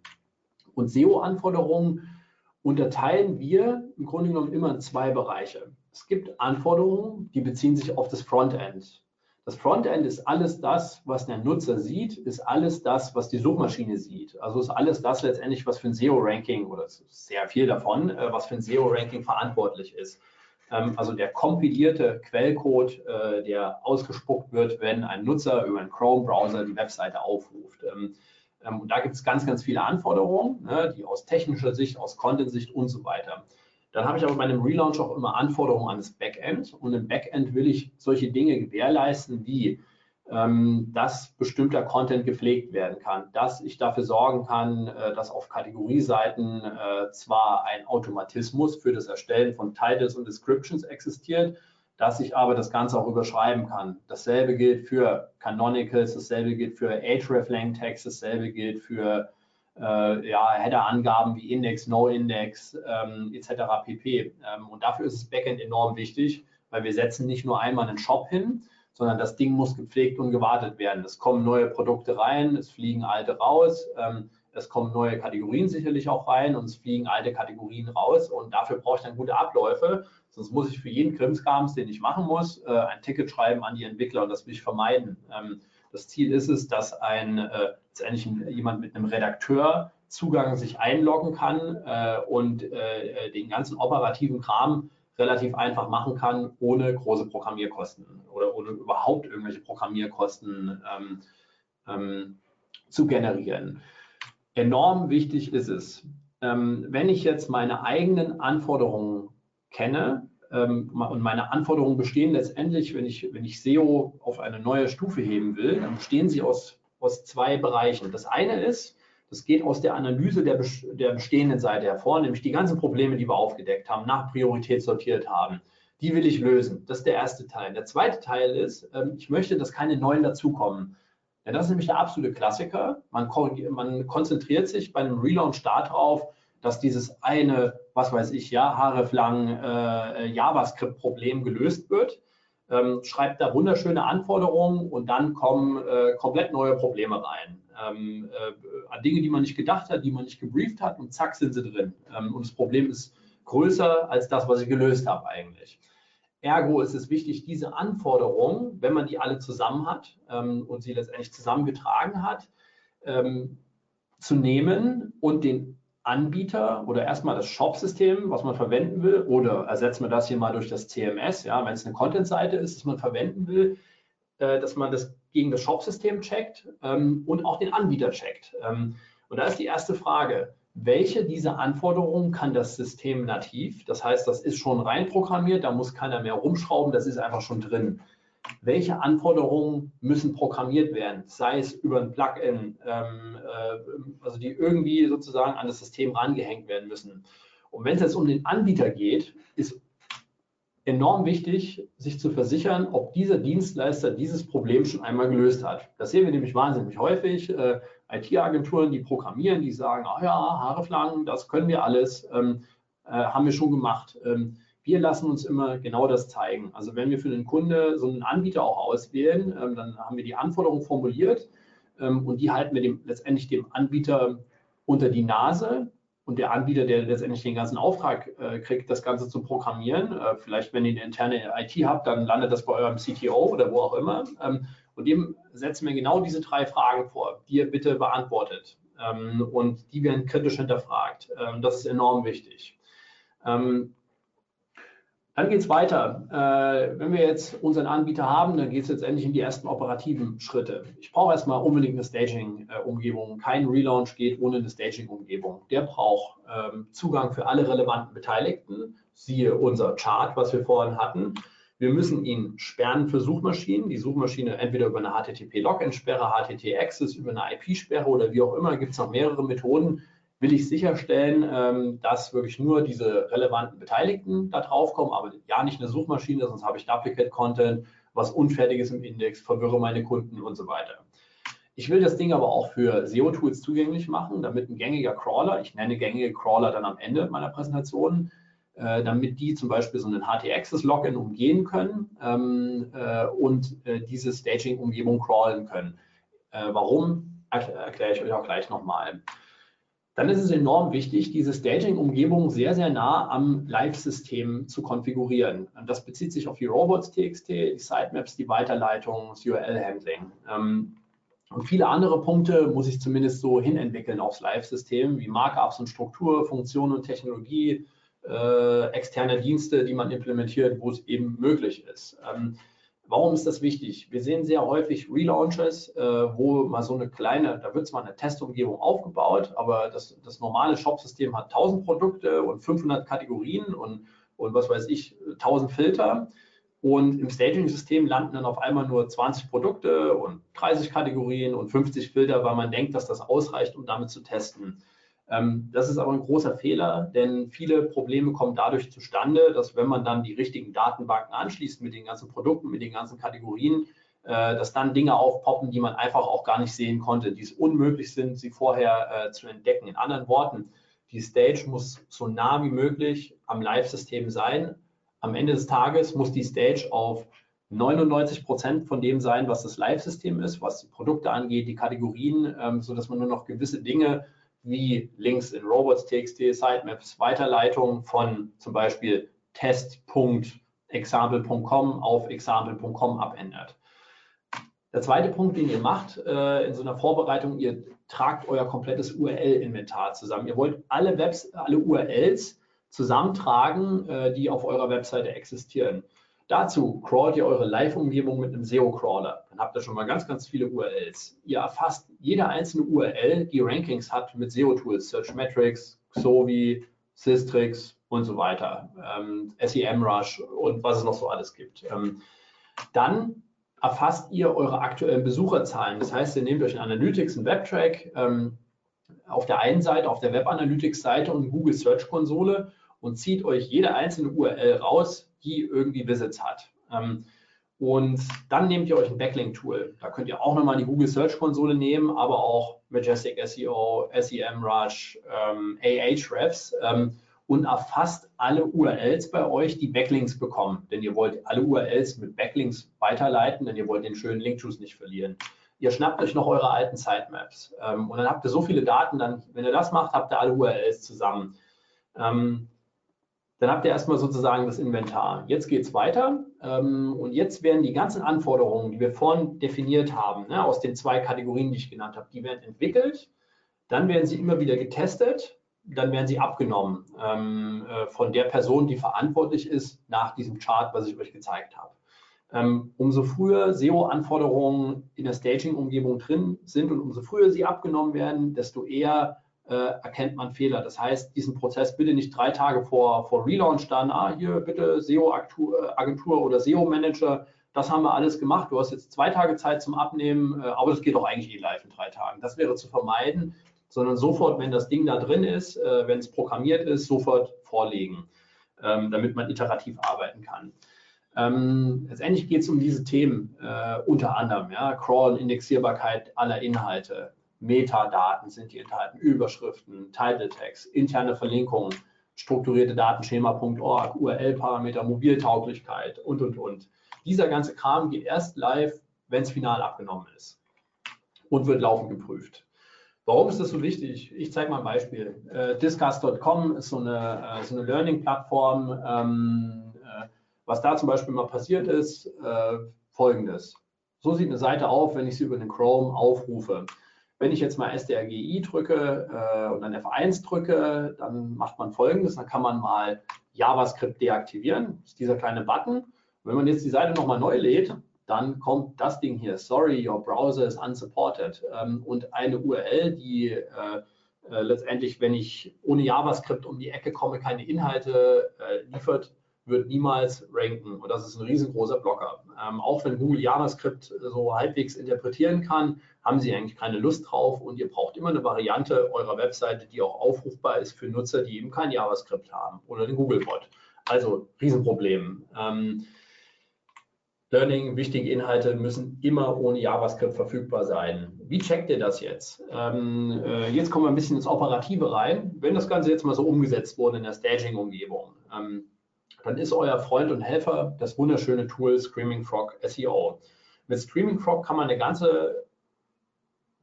Und SEO-Anforderungen unterteilen wir im Grunde genommen immer in zwei Bereiche. Es gibt Anforderungen, die beziehen sich auf das Frontend. Das Frontend ist alles das, was der Nutzer sieht, ist alles das, was die Suchmaschine sieht. Also ist alles das letztendlich, was für ein SEO-Ranking oder sehr viel davon, äh, was für ein SEO-Ranking verantwortlich ist. Ähm, also der kompilierte Quellcode, äh, der ausgespuckt wird, wenn ein Nutzer über einen Chrome-Browser die Webseite aufruft. Ähm, ähm, und da gibt es ganz, ganz viele Anforderungen, ne, die aus technischer Sicht, aus Content-Sicht und so weiter. Dann habe ich aber bei einem Relaunch auch immer Anforderungen an das Backend. Und im Backend will ich solche Dinge gewährleisten wie, ähm, dass bestimmter Content gepflegt werden kann, dass ich dafür sorgen kann, äh, dass auf Kategorieseiten äh, zwar ein Automatismus für das Erstellen von Titles und Descriptions existiert, dass ich aber das Ganze auch überschreiben kann. Dasselbe gilt für Canonicals, dasselbe gilt für hreflang Text, dasselbe gilt für äh, ja, Header-Angaben wie Index, No-Index ähm, etc. pp. Ähm, und dafür ist das Backend enorm wichtig, weil wir setzen nicht nur einmal einen Shop hin, sondern das Ding muss gepflegt und gewartet werden. Es kommen neue Produkte rein, es fliegen alte raus, ähm, es kommen neue Kategorien sicherlich auch rein und es fliegen alte Kategorien raus und dafür brauche ich dann gute Abläufe. Sonst muss ich für jeden Krimskrams, den ich machen muss, äh, ein Ticket schreiben an die Entwickler und das will ich vermeiden. Ähm, das Ziel ist es, dass ein äh, letztendlich jemand mit einem Redakteur Zugang sich einloggen kann äh, und äh, den ganzen operativen Kram relativ einfach machen kann, ohne große Programmierkosten oder ohne überhaupt irgendwelche Programmierkosten ähm, ähm, zu generieren. Enorm wichtig ist es, ähm, wenn ich jetzt meine eigenen Anforderungen kenne, und meine Anforderungen bestehen letztendlich, wenn ich, wenn ich SEO auf eine neue Stufe heben will, dann bestehen sie aus, aus zwei Bereichen. Das eine ist, das geht aus der Analyse der, der bestehenden Seite hervor, nämlich die ganzen Probleme, die wir aufgedeckt haben, nach Priorität sortiert haben. Die will ich lösen. Das ist der erste Teil. Der zweite Teil ist, ähm, ich möchte, dass keine neuen dazukommen. Ja, das ist nämlich der absolute Klassiker. Man, man konzentriert sich bei einem Relaunch darauf, dass dieses eine, was weiß ich, ja, haareflang äh, JavaScript-Problem gelöst wird. Ähm, schreibt da wunderschöne Anforderungen und dann kommen äh, komplett neue Probleme rein. Ähm, äh, an Dinge, die man nicht gedacht hat, die man nicht gebrieft hat und zack sind sie drin. Ähm, und das Problem ist größer als das, was ich gelöst habe eigentlich. Ergo ist es wichtig, diese Anforderungen, wenn man die alle zusammen hat ähm, und sie letztendlich zusammengetragen hat, ähm, zu nehmen und den Anbieter oder erstmal das Shop-System, was man verwenden will, oder ersetzen wir das hier mal durch das CMS, ja, wenn es eine Content-Seite ist, das man verwenden will, äh, dass man das gegen das Shop-System checkt ähm, und auch den Anbieter checkt. Ähm, und da ist die erste Frage, welche dieser Anforderungen kann das System nativ? Das heißt, das ist schon reinprogrammiert, da muss keiner mehr rumschrauben, das ist einfach schon drin. Welche Anforderungen müssen programmiert werden, sei es über ein Plugin, ähm, äh, also die irgendwie sozusagen an das System rangehängt werden müssen. Und wenn es jetzt um den Anbieter geht, ist enorm wichtig, sich zu versichern, ob dieser Dienstleister dieses Problem schon einmal gelöst hat. Das sehen wir nämlich wahnsinnig häufig. Äh, IT-Agenturen, die programmieren, die sagen, ach ja, Haare das können wir alles, ähm, äh, haben wir schon gemacht. Ähm, wir lassen uns immer genau das zeigen. Also wenn wir für den Kunde so einen Anbieter auch auswählen, ähm, dann haben wir die Anforderungen formuliert ähm, und die halten wir dem, letztendlich dem Anbieter unter die Nase und der Anbieter, der letztendlich den ganzen Auftrag äh, kriegt, das Ganze zu programmieren, äh, vielleicht wenn ihr eine interne IT habt, dann landet das bei eurem CTO oder wo auch immer. Ähm, und dem setzen wir genau diese drei Fragen vor, die ihr bitte beantwortet. Ähm, und die werden kritisch hinterfragt. Ähm, das ist enorm wichtig. Ähm, dann geht es weiter. Äh, wenn wir jetzt unseren Anbieter haben, dann geht es jetzt endlich in die ersten operativen Schritte. Ich brauche erstmal unbedingt eine Staging-Umgebung. Kein Relaunch geht ohne eine Staging-Umgebung. Der braucht ähm, Zugang für alle relevanten Beteiligten. Siehe unser Chart, was wir vorhin hatten. Wir müssen ihn sperren für Suchmaschinen. Die Suchmaschine entweder über eine HTTP-Login-Sperre, HTT-Access, über eine IP-Sperre oder wie auch immer. Gibt es noch mehrere Methoden, will ich sicherstellen, ähm, dass wirklich nur diese relevanten Beteiligten da drauf kommen, aber ja nicht eine Suchmaschine, sonst habe ich Duplicate Content, was unfertiges im Index, verwirre meine Kunden und so weiter. Ich will das Ding aber auch für SEO-Tools zugänglich machen, damit ein gängiger Crawler, ich nenne gängige Crawler dann am Ende meiner Präsentation, äh, damit die zum Beispiel so einen HT-Access-Login umgehen können ähm, äh, und äh, diese Staging-Umgebung crawlen können. Äh, warum, erkläre ich euch auch gleich nochmal dann ist es enorm wichtig, diese Staging-Umgebung sehr, sehr nah am Live-System zu konfigurieren. Und das bezieht sich auf die Robots.txt, die Sitemaps, die Weiterleitung, das URL-Handling. Ähm, und viele andere Punkte muss ich zumindest so hinentwickeln aufs Live-System, wie Markups und Struktur, Funktionen und Technologie, äh, externe Dienste, die man implementiert, wo es eben möglich ist. Ähm, Warum ist das wichtig? Wir sehen sehr häufig Relaunches, äh, wo mal so eine kleine, da wird zwar eine Testumgebung aufgebaut, aber das, das normale Shop-System hat 1000 Produkte und 500 Kategorien und, und was weiß ich, 1000 Filter. Und im Staging-System landen dann auf einmal nur 20 Produkte und 30 Kategorien und 50 Filter, weil man denkt, dass das ausreicht, um damit zu testen. Ähm, das ist aber ein großer Fehler, denn viele Probleme kommen dadurch zustande, dass wenn man dann die richtigen Datenbanken anschließt mit den ganzen Produkten, mit den ganzen Kategorien, äh, dass dann Dinge aufpoppen, die man einfach auch gar nicht sehen konnte, die es unmöglich sind, sie vorher äh, zu entdecken. In anderen Worten, die Stage muss so nah wie möglich am Live-System sein. Am Ende des Tages muss die Stage auf 99 Prozent von dem sein, was das Live-System ist, was die Produkte angeht, die Kategorien, ähm, sodass man nur noch gewisse Dinge wie Links in Robots.txt, Sitemaps, Weiterleitung von zum Beispiel test.example.com auf example.com abändert. Der zweite Punkt, den ihr macht äh, in so einer Vorbereitung, ihr tragt euer komplettes URL-Inventar zusammen. Ihr wollt alle, Webs alle URLs zusammentragen, äh, die auf eurer Webseite existieren. Dazu crawlt ihr eure Live-Umgebung mit einem SEO-Crawler. Dann habt ihr schon mal ganz, ganz viele URLs. Ihr erfasst jede einzelne URL, die Rankings hat mit SEO-Tools, Searchmetrics, Xovi, Systrix und so weiter, ähm, SEMrush und was es noch so alles gibt. Ähm, dann erfasst ihr eure aktuellen Besucherzahlen. Das heißt, ihr nehmt euch in Analytics einen Webtrack ähm, auf der einen Seite, auf der Web Analytics Seite und Google Search Konsole und zieht euch jede einzelne URL raus, die irgendwie Visits hat. Ähm, und dann nehmt ihr euch ein Backlink-Tool. Da könnt ihr auch nochmal die Google Search Konsole nehmen, aber auch Majestic SEO, SEMrush, ähm, Ahrefs ähm, und erfasst alle URLs bei euch, die Backlinks bekommen. Denn ihr wollt alle URLs mit Backlinks weiterleiten, denn ihr wollt den schönen Link-Juice nicht verlieren. Ihr schnappt euch noch eure alten Sitemaps ähm, und dann habt ihr so viele Daten, dann, wenn ihr das macht, habt ihr alle URLs zusammen. Ähm, dann habt ihr erstmal sozusagen das Inventar. Jetzt geht es weiter ähm, und jetzt werden die ganzen Anforderungen, die wir vorhin definiert haben, ne, aus den zwei Kategorien, die ich genannt habe, die werden entwickelt. Dann werden sie immer wieder getestet. Dann werden sie abgenommen ähm, äh, von der Person, die verantwortlich ist nach diesem Chart, was ich euch gezeigt habe. Ähm, umso früher SEO-Anforderungen in der Staging-Umgebung drin sind und umso früher sie abgenommen werden, desto eher äh, erkennt man Fehler. Das heißt, diesen Prozess bitte nicht drei Tage vor, vor Relaunch dann, ah, hier bitte SEO-Agentur oder SEO-Manager, das haben wir alles gemacht. Du hast jetzt zwei Tage Zeit zum Abnehmen, äh, aber das geht doch eigentlich eh live in drei Tagen. Das wäre zu vermeiden, sondern sofort, wenn das Ding da drin ist, äh, wenn es programmiert ist, sofort vorlegen, ähm, damit man iterativ arbeiten kann. Ähm, letztendlich geht es um diese Themen äh, unter anderem, ja, Crawl, Indexierbarkeit aller Inhalte, Metadaten sind die enthalten, Überschriften, Title Tags, interne Verlinkungen, strukturierte Datenschema.org, URL-Parameter, Mobiltauglichkeit und, und, und. Dieser ganze Kram geht erst live, wenn es final abgenommen ist und wird laufend geprüft. Warum ist das so wichtig? Ich zeige mal ein Beispiel. Äh, Discuss.com ist so eine, äh, so eine Learning-Plattform. Ähm, äh, was da zum Beispiel mal passiert ist, äh, folgendes. So sieht eine Seite auf, wenn ich sie über den Chrome aufrufe. Wenn ich jetzt mal SDRGI drücke äh, und dann F1 drücke, dann macht man folgendes, dann kann man mal JavaScript deaktivieren. Das ist dieser kleine Button. Wenn man jetzt die Seite nochmal neu lädt, dann kommt das Ding hier, sorry, your browser is unsupported. Ähm, und eine URL, die äh, äh, letztendlich, wenn ich ohne JavaScript um die Ecke komme, keine Inhalte äh, liefert, wird niemals ranken. Und das ist ein riesengroßer Blocker. Ähm, auch wenn Google JavaScript so halbwegs interpretieren kann, haben sie eigentlich keine Lust drauf und ihr braucht immer eine Variante eurer Webseite, die auch aufrufbar ist für Nutzer, die eben kein JavaScript haben oder den Googlebot. Also Riesenproblem. Ähm, Learning, wichtige Inhalte müssen immer ohne JavaScript verfügbar sein. Wie checkt ihr das jetzt? Ähm, äh, jetzt kommen wir ein bisschen ins Operative rein. Wenn das Ganze jetzt mal so umgesetzt wurde in der Staging-Umgebung, ähm, dann ist euer Freund und Helfer das wunderschöne Tool Screaming Frog SEO. Mit Screaming Frog kann man eine ganze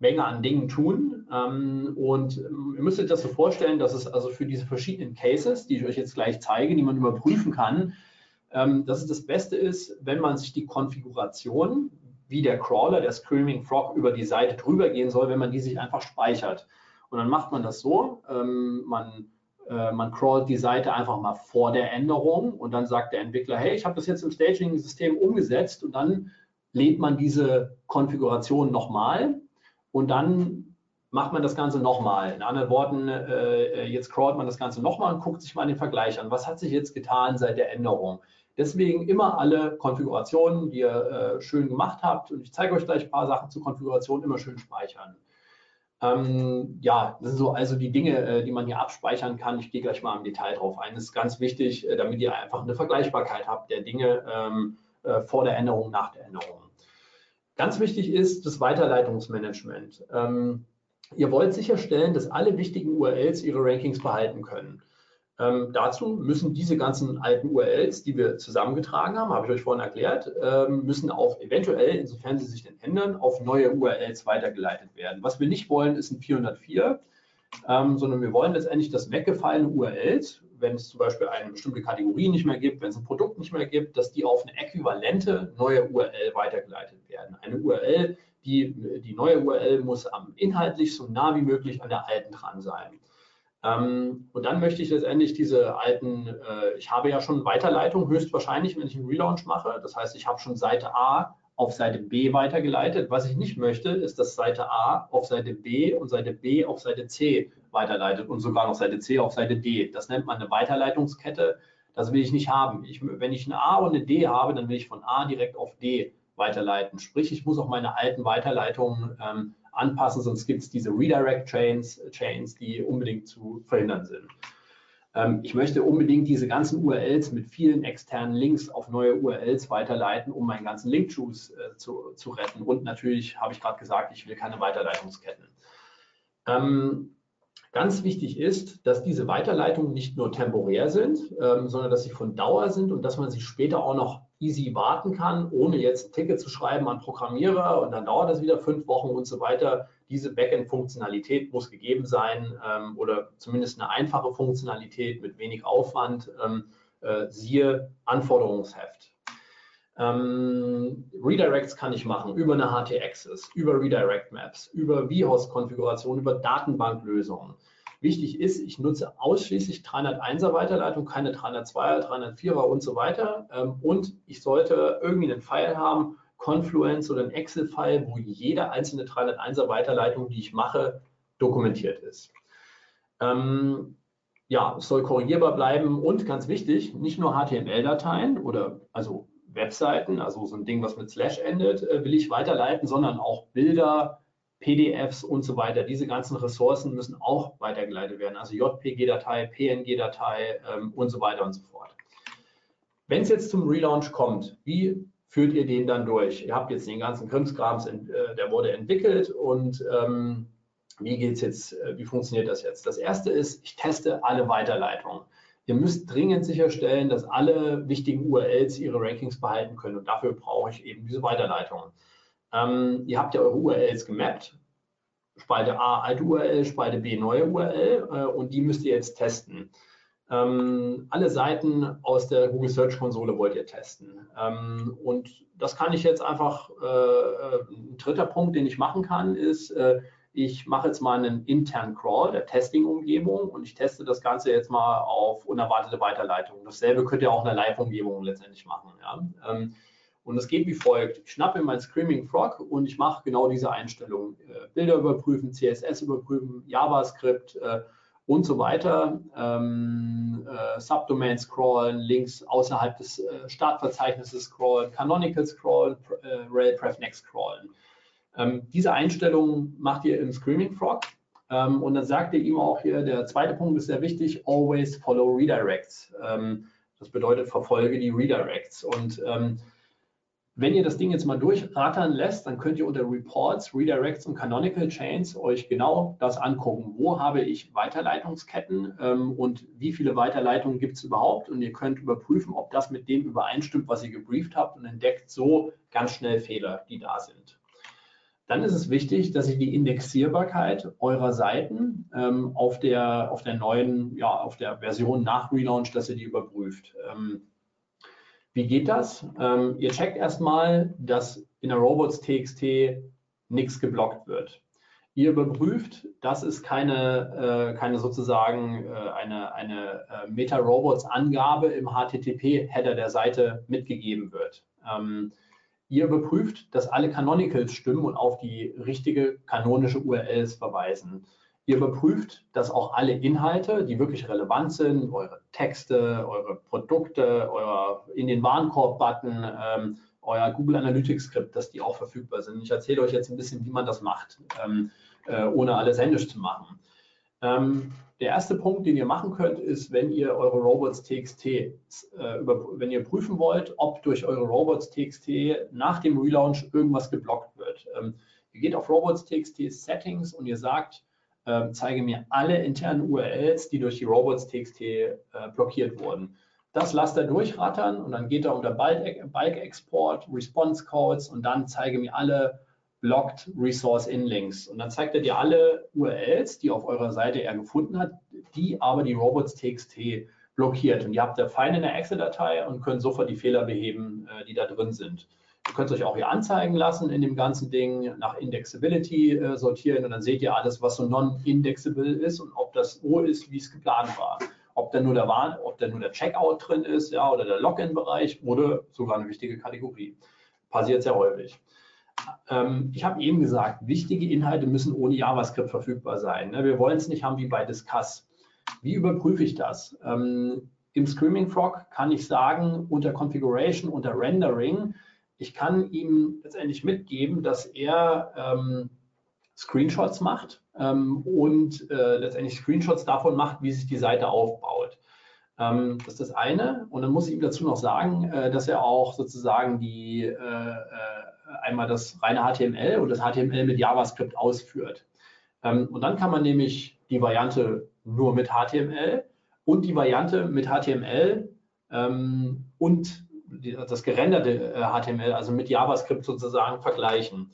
Menge an Dingen tun. Ähm, und ähm, ihr müsst euch das so vorstellen, dass es also für diese verschiedenen Cases, die ich euch jetzt gleich zeige, die man überprüfen kann, ähm, dass es das Beste ist, wenn man sich die Konfiguration, wie der Crawler, der Screaming Frog über die Seite drüber gehen soll, wenn man die sich einfach speichert. Und dann macht man das so, man äh, man crawlt die Seite einfach mal vor der Änderung und dann sagt der Entwickler, hey, ich habe das jetzt im Staging-System umgesetzt und dann lädt man diese Konfiguration nochmal und dann macht man das Ganze nochmal. In anderen Worten, äh, jetzt crawlt man das Ganze nochmal und guckt sich mal den Vergleich an. Was hat sich jetzt getan seit der Änderung? Deswegen immer alle Konfigurationen, die ihr äh, schön gemacht habt, und ich zeige euch gleich ein paar Sachen zur Konfiguration, immer schön speichern. Ähm, ja, das sind so also die Dinge, äh, die man hier abspeichern kann. Ich gehe gleich mal im Detail drauf ein. Das ist ganz wichtig, äh, damit ihr einfach eine Vergleichbarkeit habt der Dinge ähm, äh, vor der Änderung, nach der Änderung. Ganz wichtig ist das Weiterleitungsmanagement. Ähm, ihr wollt sicherstellen, dass alle wichtigen URLs ihre Rankings behalten können. Ähm, dazu müssen diese ganzen alten URLs, die wir zusammengetragen haben, habe ich euch vorhin erklärt, ähm, müssen auch eventuell, insofern sie sich denn ändern, auf neue URLs weitergeleitet werden. Was wir nicht wollen, ist ein 404, ähm, sondern wir wollen letztendlich, dass weggefallene URLs, wenn es zum Beispiel eine bestimmte Kategorie nicht mehr gibt, wenn es ein Produkt nicht mehr gibt, dass die auf eine äquivalente neue URL weitergeleitet werden. Eine URL, die, die neue URL muss am inhaltlich so nah wie möglich an der alten dran sein. Ähm, und dann möchte ich letztendlich diese alten, äh, ich habe ja schon Weiterleitung, höchstwahrscheinlich, wenn ich einen Relaunch mache. Das heißt, ich habe schon Seite A auf Seite B weitergeleitet. Was ich nicht möchte, ist, dass Seite A auf Seite B und Seite B auf Seite C weiterleitet und sogar noch Seite C auf Seite D. Das nennt man eine Weiterleitungskette. Das will ich nicht haben. Ich, wenn ich eine A und eine D habe, dann will ich von A direkt auf D weiterleiten. Sprich, ich muss auch meine alten Weiterleitungen ähm, anpassen, sonst gibt es diese Redirect Chains, Chains, die unbedingt zu verhindern sind. Ähm, ich möchte unbedingt diese ganzen URLs mit vielen externen Links auf neue URLs weiterleiten, um meinen ganzen Link-Juice äh, zu, zu retten. Und natürlich habe ich gerade gesagt, ich will keine Weiterleitungsketten. Ähm, Ganz wichtig ist, dass diese Weiterleitungen nicht nur temporär sind, ähm, sondern dass sie von Dauer sind und dass man sie später auch noch easy warten kann, ohne jetzt ein Ticket zu schreiben an Programmierer und dann dauert das wieder fünf Wochen und so weiter. Diese Backend-Funktionalität muss gegeben sein ähm, oder zumindest eine einfache Funktionalität mit wenig Aufwand. Ähm, äh, siehe Anforderungsheft. Ähm, Redirects kann ich machen über eine HT-Access, über Redirect Maps, über vHost-Konfiguration, über Datenbanklösungen. Wichtig ist, ich nutze ausschließlich 301er Weiterleitung, keine 302er, 304er und so weiter. Ähm, und ich sollte irgendwie einen File haben, Confluence oder ein Excel-File, wo jede einzelne 301er Weiterleitung, die ich mache, dokumentiert ist. Ähm, ja, es soll korrigierbar bleiben und ganz wichtig, nicht nur HTML-Dateien oder also Webseiten, also so ein Ding, was mit Slash endet, äh, will ich weiterleiten, sondern auch Bilder, PDFs und so weiter. Diese ganzen Ressourcen müssen auch weitergeleitet werden, also JPG-Datei, PNG-Datei ähm, und so weiter und so fort. Wenn es jetzt zum Relaunch kommt, wie führt ihr den dann durch? Ihr habt jetzt den ganzen Krimskrams, äh, der wurde entwickelt und ähm, wie geht's jetzt, äh, wie funktioniert das jetzt? Das erste ist, ich teste alle Weiterleitungen. Ihr müsst dringend sicherstellen, dass alle wichtigen URLs ihre Rankings behalten können und dafür brauche ich eben diese Weiterleitungen. Ähm, ihr habt ja eure URLs gemappt. Spalte A alte URL, Spalte B neue URL äh, und die müsst ihr jetzt testen. Ähm, alle Seiten aus der Google Search Konsole wollt ihr testen. Ähm, und das kann ich jetzt einfach, äh, äh ein dritter Punkt, den ich machen kann, ist, äh, ich mache jetzt mal einen internen Crawl der Testing-Umgebung und ich teste das Ganze jetzt mal auf unerwartete Weiterleitungen. Dasselbe könnt ihr auch in der Live-Umgebung letztendlich machen. Ja. Ähm, und es geht wie folgt. Ich schnappe mein Screaming Frog und ich mache genau diese Einstellungen. Äh, Bilder überprüfen, CSS überprüfen, JavaScript äh, und so weiter. Ähm, äh, Subdomains scrollen, Links außerhalb des äh, Startverzeichnisses scrollen, Canonical scrollen, äh, Railpref Next scrollen. Ähm, diese Einstellung macht ihr im Screaming Frog. Ähm, und dann sagt ihr ihm auch hier, der zweite Punkt ist sehr wichtig, always follow redirects. Ähm, das bedeutet, verfolge die Redirects. Und ähm, wenn ihr das Ding jetzt mal durchrattern lässt, dann könnt ihr unter Reports, Redirects und Canonical Chains euch genau das angucken. Wo habe ich Weiterleitungsketten ähm, und wie viele Weiterleitungen gibt es überhaupt? Und ihr könnt überprüfen, ob das mit dem übereinstimmt, was ihr gebrieft habt und entdeckt so ganz schnell Fehler, die da sind. Dann ist es wichtig, dass ihr die Indexierbarkeit eurer Seiten ähm, auf, der, auf der neuen, ja, auf der Version nach Relaunch, dass ihr die überprüft. Ähm, wie geht das? Ähm, ihr checkt erstmal, dass in der Robots.txt nichts geblockt wird. Ihr überprüft, dass es keine, äh, keine sozusagen äh, eine, eine äh, Meta-Robots-Angabe im HTTP-Header der Seite mitgegeben wird. Ähm, Ihr überprüft, dass alle Canonicals stimmen und auf die richtige kanonische URLs verweisen. Ihr überprüft, dass auch alle Inhalte, die wirklich relevant sind, eure Texte, eure Produkte, euer in den Warenkorb-Button, ähm, euer Google Analytics-Skript, dass die auch verfügbar sind. Ich erzähle euch jetzt ein bisschen, wie man das macht, ähm, äh, ohne alles händisch zu machen. Ähm, der erste Punkt, den ihr machen könnt, ist, wenn ihr eure Robots.txt, äh, wenn ihr prüfen wollt, ob durch eure Robots.txt nach dem Relaunch irgendwas geblockt wird. Ähm, ihr geht auf Robots.txt Settings und ihr sagt, äh, zeige mir alle internen URLs, die durch die Robots.txt äh, blockiert wurden. Das lasst er durchrattern und dann geht er unter Bulk Export, Response Codes und dann zeige mir alle Blocked Resource in Links. Und dann zeigt er dir alle URLs, die auf eurer Seite er gefunden hat, die aber die Robots.txt blockiert. Und ihr habt da fein in der Excel-Datei und könnt sofort die Fehler beheben, äh, die da drin sind. Ihr könnt es euch auch hier anzeigen lassen in dem ganzen Ding, nach Indexability äh, sortieren und dann seht ihr alles, was so non-indexable ist und ob das so ist, wie es geplant war. Ob da nur der, ob da nur der Checkout drin ist, ja, oder der Login-Bereich oder sogar eine wichtige Kategorie. Passiert sehr häufig. Ähm, ich habe eben gesagt, wichtige Inhalte müssen ohne JavaScript verfügbar sein. Ne? Wir wollen es nicht haben wie bei Discuss. Wie überprüfe ich das? Ähm, Im Screaming Frog kann ich sagen, unter Configuration, unter Rendering, ich kann ihm letztendlich mitgeben, dass er ähm, Screenshots macht ähm, und äh, letztendlich Screenshots davon macht, wie sich die Seite aufbaut. Ähm, das ist das eine. Und dann muss ich ihm dazu noch sagen, äh, dass er auch sozusagen die äh, äh einmal das reine HTML und das HTML mit JavaScript ausführt. Ähm, und dann kann man nämlich die Variante nur mit HTML und die Variante mit HTML ähm, und das gerenderte HTML, also mit JavaScript sozusagen, vergleichen.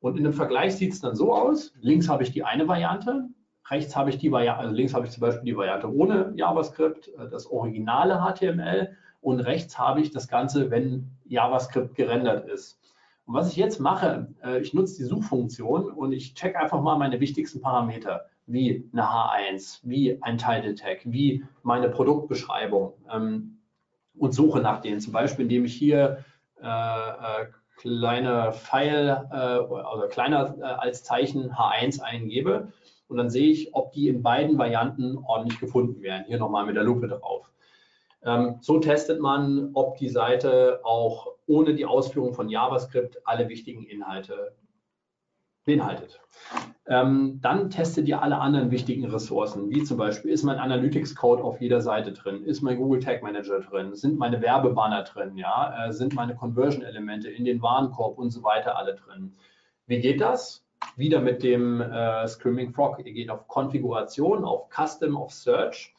Und in dem Vergleich sieht es dann so aus, links habe ich die eine Variante Rechts habe ich die Variante, also links habe ich zum Beispiel die Variante ohne JavaScript, äh, das originale HTML und rechts habe ich das Ganze, wenn JavaScript gerendert ist. Und was ich jetzt mache, äh, ich nutze die Suchfunktion und ich check einfach mal meine wichtigsten Parameter, wie eine H1, wie ein Title Tag, wie meine Produktbeschreibung ähm, und suche nach denen. Zum Beispiel, indem ich hier äh, äh, kleine Pfeil äh, also kleiner äh, als Zeichen H1 eingebe und dann sehe ich, ob die in beiden Varianten ordentlich gefunden werden. Hier nochmal mit der Lupe drauf. Ähm, so testet man, ob die Seite auch ohne die Ausführung von JavaScript alle wichtigen Inhalte beinhaltet. Ähm, dann testet ihr alle anderen wichtigen Ressourcen, wie zum Beispiel, ist mein Analytics-Code auf jeder Seite drin, ist mein Google Tag Manager drin, sind meine Werbebanner drin, ja, äh, sind meine Conversion-Elemente in den Warenkorb und so weiter alle drin. Wie geht das? wieder mit dem äh, Screaming Frog. Ihr geht auf Konfiguration, auf Custom, auf Search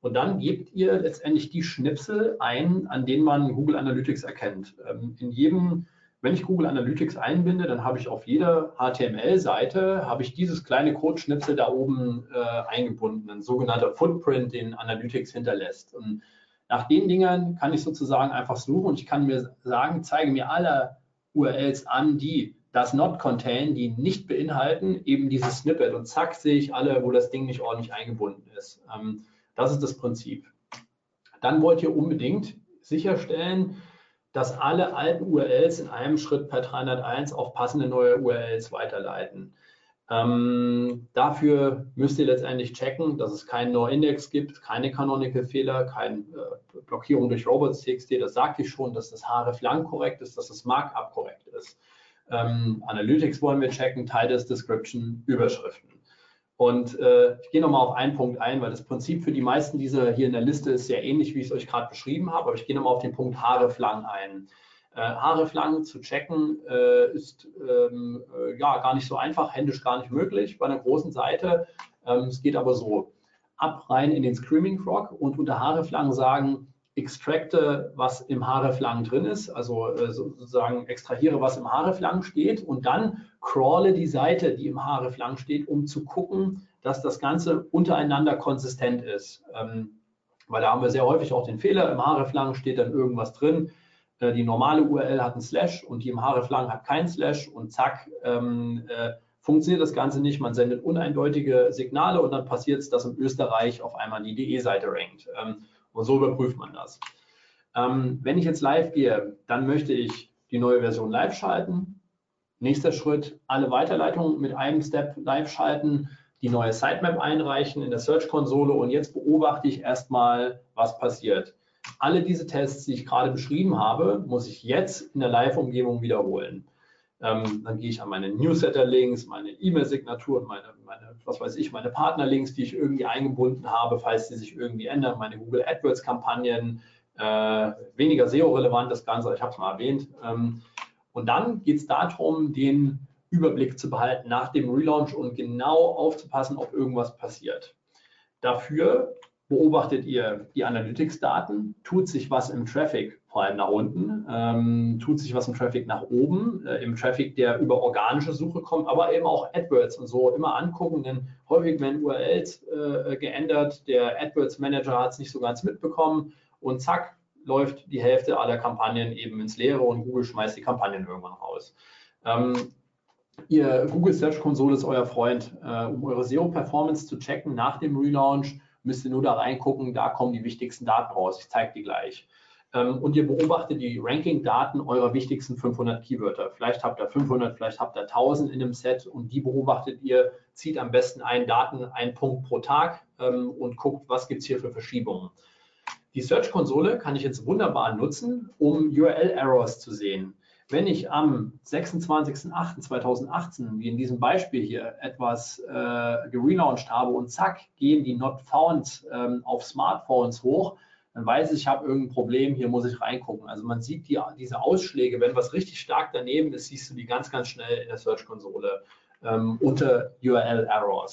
und dann gebt ihr letztendlich die Schnipsel ein, an denen man Google Analytics erkennt. Ähm, in jedem, wenn ich Google Analytics einbinde, dann habe ich auf jeder HTML-Seite habe ich dieses kleine Code-Schnipsel da oben äh, eingebunden, ein sogenannter Footprint, den Analytics hinterlässt. Und nach den Dingern kann ich sozusagen einfach suchen und ich kann mir sagen, zeige mir alle URLs an, die das Not Contain, die nicht beinhalten, eben dieses Snippet. Und zack, sehe ich alle, wo das Ding nicht ordentlich eingebunden ist. Ähm, das ist das Prinzip. Dann wollt ihr unbedingt sicherstellen, dass alle alten URLs in einem Schritt per 301 auf passende neue URLs weiterleiten. Ähm, dafür müsst ihr letztendlich checken, dass es keinen No-Index gibt, keine Canonical-Fehler, keine äh, Blockierung durch Robots.txt. Das sagte ich schon, dass das href lang korrekt ist, dass das Markup korrekt ist. Ähm, Analytics wollen wir checken, Titles, Description, Überschriften. Und äh, ich gehe nochmal auf einen Punkt ein, weil das Prinzip für die meisten dieser hier in der Liste ist sehr ähnlich, wie ich es euch gerade beschrieben habe, aber ich gehe nochmal auf den Punkt Haareflang ein. Äh, Haareflang zu checken äh, ist ähm, äh, ja gar nicht so einfach, händisch gar nicht möglich bei einer großen Seite. Ähm, es geht aber so. Ab rein in den Screaming Frog und unter Haareflang sagen, extracte, was im Haareflang drin ist, also äh, sozusagen extrahiere, was im Haareflang steht und dann crawle die Seite, die im Haareflang steht, um zu gucken, dass das Ganze untereinander konsistent ist. Ähm, weil da haben wir sehr häufig auch den Fehler, im Haareflang steht dann irgendwas drin, äh, die normale URL hat einen Slash und die im Haareflang hat keinen Slash und zack, ähm, äh, funktioniert das Ganze nicht. Man sendet uneindeutige Signale und dann passiert es, dass in Österreich auf einmal die DE-Seite rankt. Ähm, und so überprüft man das. Ähm, wenn ich jetzt live gehe, dann möchte ich die neue Version live schalten. Nächster Schritt, alle Weiterleitungen mit einem Step live schalten, die neue Sitemap einreichen in der Search-Konsole und jetzt beobachte ich erstmal, was passiert. Alle diese Tests, die ich gerade beschrieben habe, muss ich jetzt in der Live-Umgebung wiederholen. Ähm, dann gehe ich an meine Newsletter-Links, meine E-Mail-Signaturen, meine, meine, was weiß ich, meine Partner-Links, die ich irgendwie eingebunden habe, falls die sich irgendwie ändern, meine Google AdWords-Kampagnen, äh, weniger SEO-relevant das Ganze, ich habe es mal erwähnt. Ähm, und dann geht es darum, den Überblick zu behalten nach dem Relaunch und genau aufzupassen, ob irgendwas passiert. Dafür beobachtet ihr die Analytics-Daten, tut sich was im Traffic, vor allem nach unten, ähm, tut sich was im Traffic nach oben, äh, im Traffic, der über organische Suche kommt, aber eben auch AdWords und so immer angucken, denn häufig werden URLs äh, geändert, der AdWords Manager hat es nicht so ganz mitbekommen und zack, läuft die Hälfte aller Kampagnen eben ins Leere und Google schmeißt die Kampagnen irgendwann raus. Ähm, Ihr Google Search Console ist euer Freund, äh, um eure SEO-Performance zu checken nach dem Relaunch müsst ihr nur da reingucken, da kommen die wichtigsten Daten raus. Ich zeige die gleich. Ähm, und ihr beobachtet die Ranking-Daten eurer wichtigsten 500 Keywörter. Vielleicht habt ihr 500, vielleicht habt ihr 1000 in einem Set und die beobachtet ihr, zieht am besten einen Daten, einen Punkt pro Tag ähm, und guckt, was gibt es hier für Verschiebungen. Die Search-Konsole kann ich jetzt wunderbar nutzen, um URL-Errors zu sehen. Wenn ich am 26.08.2018, wie in diesem Beispiel hier, etwas äh, gelauncht habe und zack, gehen die Not Found ähm, auf Smartphones hoch, dann weiß ich, ich habe irgendein Problem, hier muss ich reingucken. Also man sieht die, diese Ausschläge, wenn was richtig stark daneben ist, siehst du die ganz, ganz schnell in der Search-Konsole ähm, unter URL-Errors.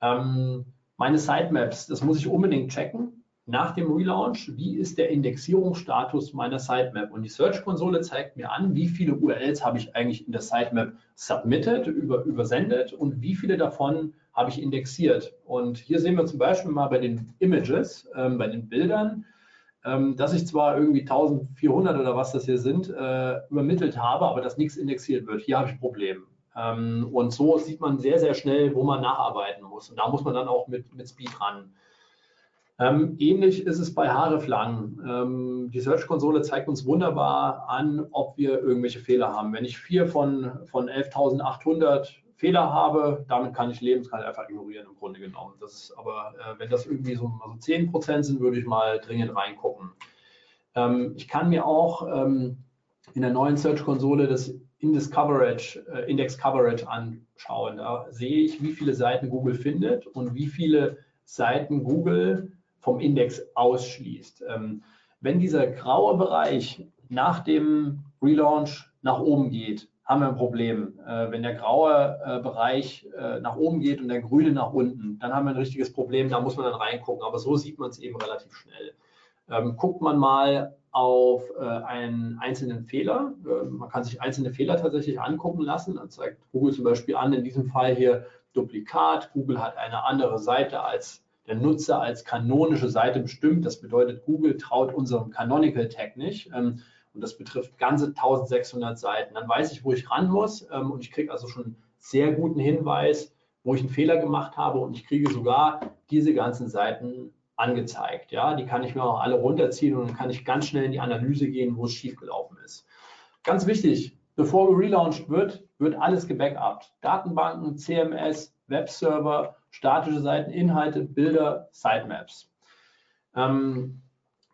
Ähm, meine Sitemaps, das muss ich unbedingt checken nach dem Relaunch, wie ist der Indexierungsstatus meiner Sitemap? Und die Search-Konsole zeigt mir an, wie viele URLs habe ich eigentlich in der Sitemap submitted, über, übersendet und wie viele davon habe ich indexiert. Und hier sehen wir zum Beispiel mal bei den Images, ähm, bei den Bildern, ähm, dass ich zwar irgendwie 1400 oder was das hier sind, äh, übermittelt habe, aber dass nichts indexiert wird. Hier habe ich ein Problem. Ähm, und so sieht man sehr, sehr schnell, wo man nacharbeiten muss. Und da muss man dann auch mit, mit Speed ran. Ähm, ähnlich ist es bei Haareflang. Ähm, die Search-Konsole zeigt uns wunderbar an, ob wir irgendwelche Fehler haben. Wenn ich vier von, von 11.800 Fehler habe, damit kann ich leben, einfach ignorieren im Grunde genommen. Das ist aber, äh, wenn das irgendwie so also 10 Prozent sind, würde ich mal dringend reingucken. Ähm, ich kann mir auch ähm, in der neuen Search-Konsole das Index Coverage, äh, Index Coverage anschauen. Da sehe ich, wie viele Seiten Google findet und wie viele Seiten Google vom Index ausschließt. Ähm, wenn dieser graue Bereich nach dem Relaunch nach oben geht, haben wir ein Problem. Äh, wenn der graue äh, Bereich äh, nach oben geht und der grüne nach unten, dann haben wir ein richtiges Problem, da muss man dann reingucken. Aber so sieht man es eben relativ schnell. Ähm, guckt man mal auf einen einzelnen Fehler, äh, man kann sich einzelne Fehler tatsächlich angucken lassen, dann zeigt Google zum Beispiel an, in diesem Fall hier Duplikat. Google hat eine andere Seite als der Nutzer als kanonische Seite bestimmt. Das bedeutet, Google traut unserem Canonical Tag nicht. Ähm, und das betrifft ganze 1600 Seiten. Dann weiß ich, wo ich ran muss. Ähm, und ich kriege also schon sehr guten Hinweis, wo ich einen Fehler gemacht habe. Und ich kriege sogar diese ganzen Seiten angezeigt. Ja, die kann ich mir auch alle runterziehen und dann kann ich ganz schnell in die Analyse gehen, wo es schiefgelaufen ist. Ganz wichtig, bevor gelauncht wird, wird alles gebackupt. Datenbanken, CMS, Webserver, statische Seiten, Inhalte, Bilder, Sitemaps. Ähm,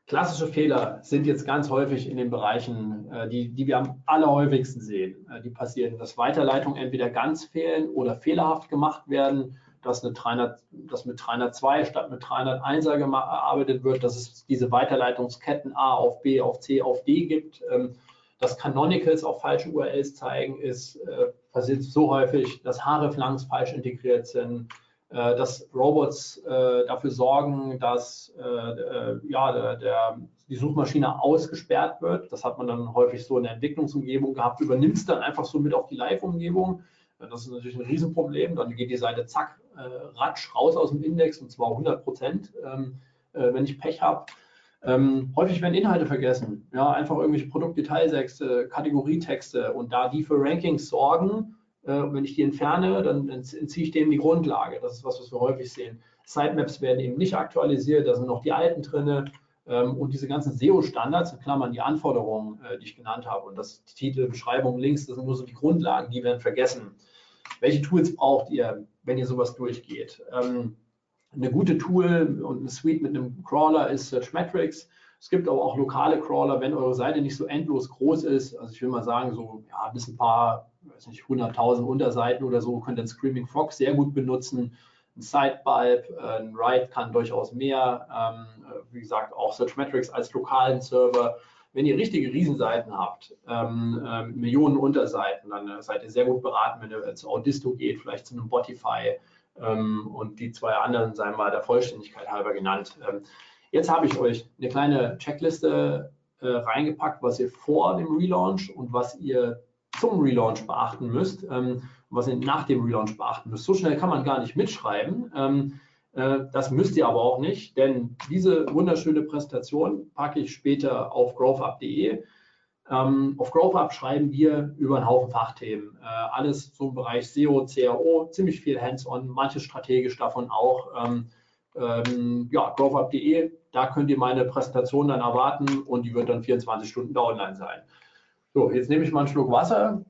klassische Fehler sind jetzt ganz häufig in den Bereichen, äh, die, die wir am allerhäufigsten sehen. Äh, die passieren, dass Weiterleitungen entweder ganz fehlen oder fehlerhaft gemacht werden, dass, eine 300, dass mit 302 statt mit 301er gearbeitet wird, dass es diese Weiterleitungsketten A auf B auf C auf D gibt. Ähm, dass Canonicals auf falsche URLs zeigen, ist äh, passiert so häufig, dass Hreflangs falsch integriert sind, äh, dass Robots äh, dafür sorgen, dass äh, äh, ja, der, der, die Suchmaschine ausgesperrt wird. Das hat man dann häufig so in der Entwicklungsumgebung gehabt, übernimmt es dann einfach so mit auf die Live-Umgebung. Das ist natürlich ein Riesenproblem. Dann geht die Seite zack, äh, ratsch raus aus dem Index und zwar 100 Prozent, ähm, wenn ich Pech habe. Ähm, häufig werden Inhalte vergessen. Ja, einfach irgendwelche Produktdetailtexte, Kategorietexte und da die für Rankings sorgen, äh, wenn ich die entferne, dann entziehe ich denen die Grundlage. Das ist was, was wir häufig sehen. Sitemaps werden eben nicht aktualisiert, da sind noch die alten drin. Ähm, und diese ganzen SEO-Standards, in Klammern die Anforderungen, äh, die ich genannt habe, und das Titel, Beschreibung, Links, das sind nur so die Grundlagen, die werden vergessen. Welche Tools braucht ihr, wenn ihr sowas durchgeht? Ähm, eine gute Tool und eine Suite mit einem Crawler ist Searchmetrics. Es gibt aber auch lokale Crawler, wenn eure Seite nicht so endlos groß ist. Also ich will mal sagen, so ja, bis ein paar, weiß nicht, 100.000 Unterseiten oder so, könnt ihr einen Screaming Frog sehr gut benutzen. Ein Sidebulb, ein Write kann durchaus mehr. Ähm, wie gesagt, auch Searchmetrics als lokalen Server. Wenn ihr richtige Riesenseiten habt, ähm, äh, Millionen Unterseiten, dann seid ihr sehr gut beraten, wenn ihr zu Audisto geht, vielleicht zu einem Botify und die zwei anderen seien mal der Vollständigkeit halber genannt. Ähm, jetzt habe ich euch eine kleine Checkliste äh, reingepackt, was ihr vor dem Relaunch und was ihr zum Relaunch beachten müsst, ähm, was ihr nach dem Relaunch beachten müsst. So schnell kann man gar nicht mitschreiben. Ähm, äh, das müsst ihr aber auch nicht, denn diese wunderschöne Präsentation packe ich später auf growthup.de. Ähm, auf GrowthUp schreiben wir über einen Haufen Fachthemen. Äh, alles im Bereich SEO, CRO, ziemlich viel hands-on, manches strategisch davon auch. Ähm, ähm, ja, growthup.de, da könnt ihr meine Präsentation dann erwarten und die wird dann 24 Stunden da online sein. So, jetzt nehme ich mal einen Schluck Wasser,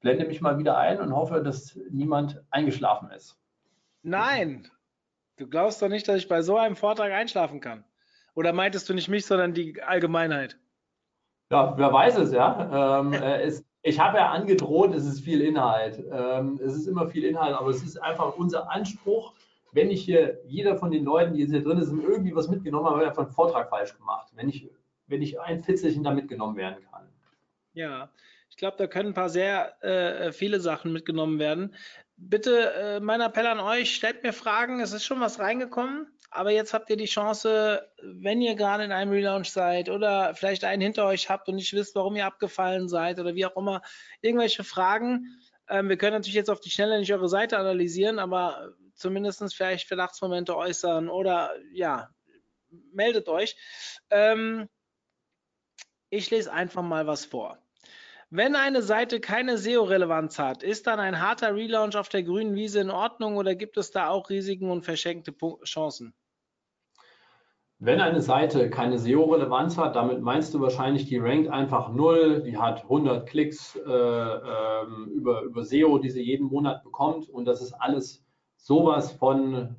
blende mich mal wieder ein und hoffe, dass niemand eingeschlafen ist. Nein, du glaubst doch nicht, dass ich bei so einem Vortrag einschlafen kann. Oder meintest du nicht mich, sondern die Allgemeinheit? Ja, wer weiß es, ja. Ähm, äh, es, ich habe ja angedroht, es ist viel Inhalt. Ähm, es ist immer viel Inhalt, aber es ist einfach unser Anspruch, wenn ich hier, jeder von den Leuten, die jetzt hier drin sind, irgendwie was mitgenommen haben, einfach einen Vortrag falsch gemacht. Wenn ich, wenn ich ein Fitzelchen da mitgenommen werden kann. Ja, ich glaube, da können ein paar sehr äh, viele Sachen mitgenommen werden. Bitte, äh, mein Appell an euch, stellt mir Fragen. Es ist schon was reingekommen, aber jetzt habt ihr die Chance, wenn ihr gerade in einem Relaunch seid oder vielleicht einen hinter euch habt und nicht wisst, warum ihr abgefallen seid oder wie auch immer, irgendwelche Fragen. Ähm, wir können natürlich jetzt auf die Schnelle nicht eure Seite analysieren, aber zumindest vielleicht Verdachtsmomente äußern oder ja, meldet euch. Ähm, ich lese einfach mal was vor. Wenn eine Seite keine SEO-Relevanz hat, ist dann ein harter Relaunch auf der grünen Wiese in Ordnung oder gibt es da auch Risiken und verschenkte Chancen? Wenn eine Seite keine SEO-Relevanz hat, damit meinst du wahrscheinlich, die rankt einfach null, die hat 100 Klicks äh, äh, über, über SEO, die sie jeden Monat bekommt und das ist alles sowas von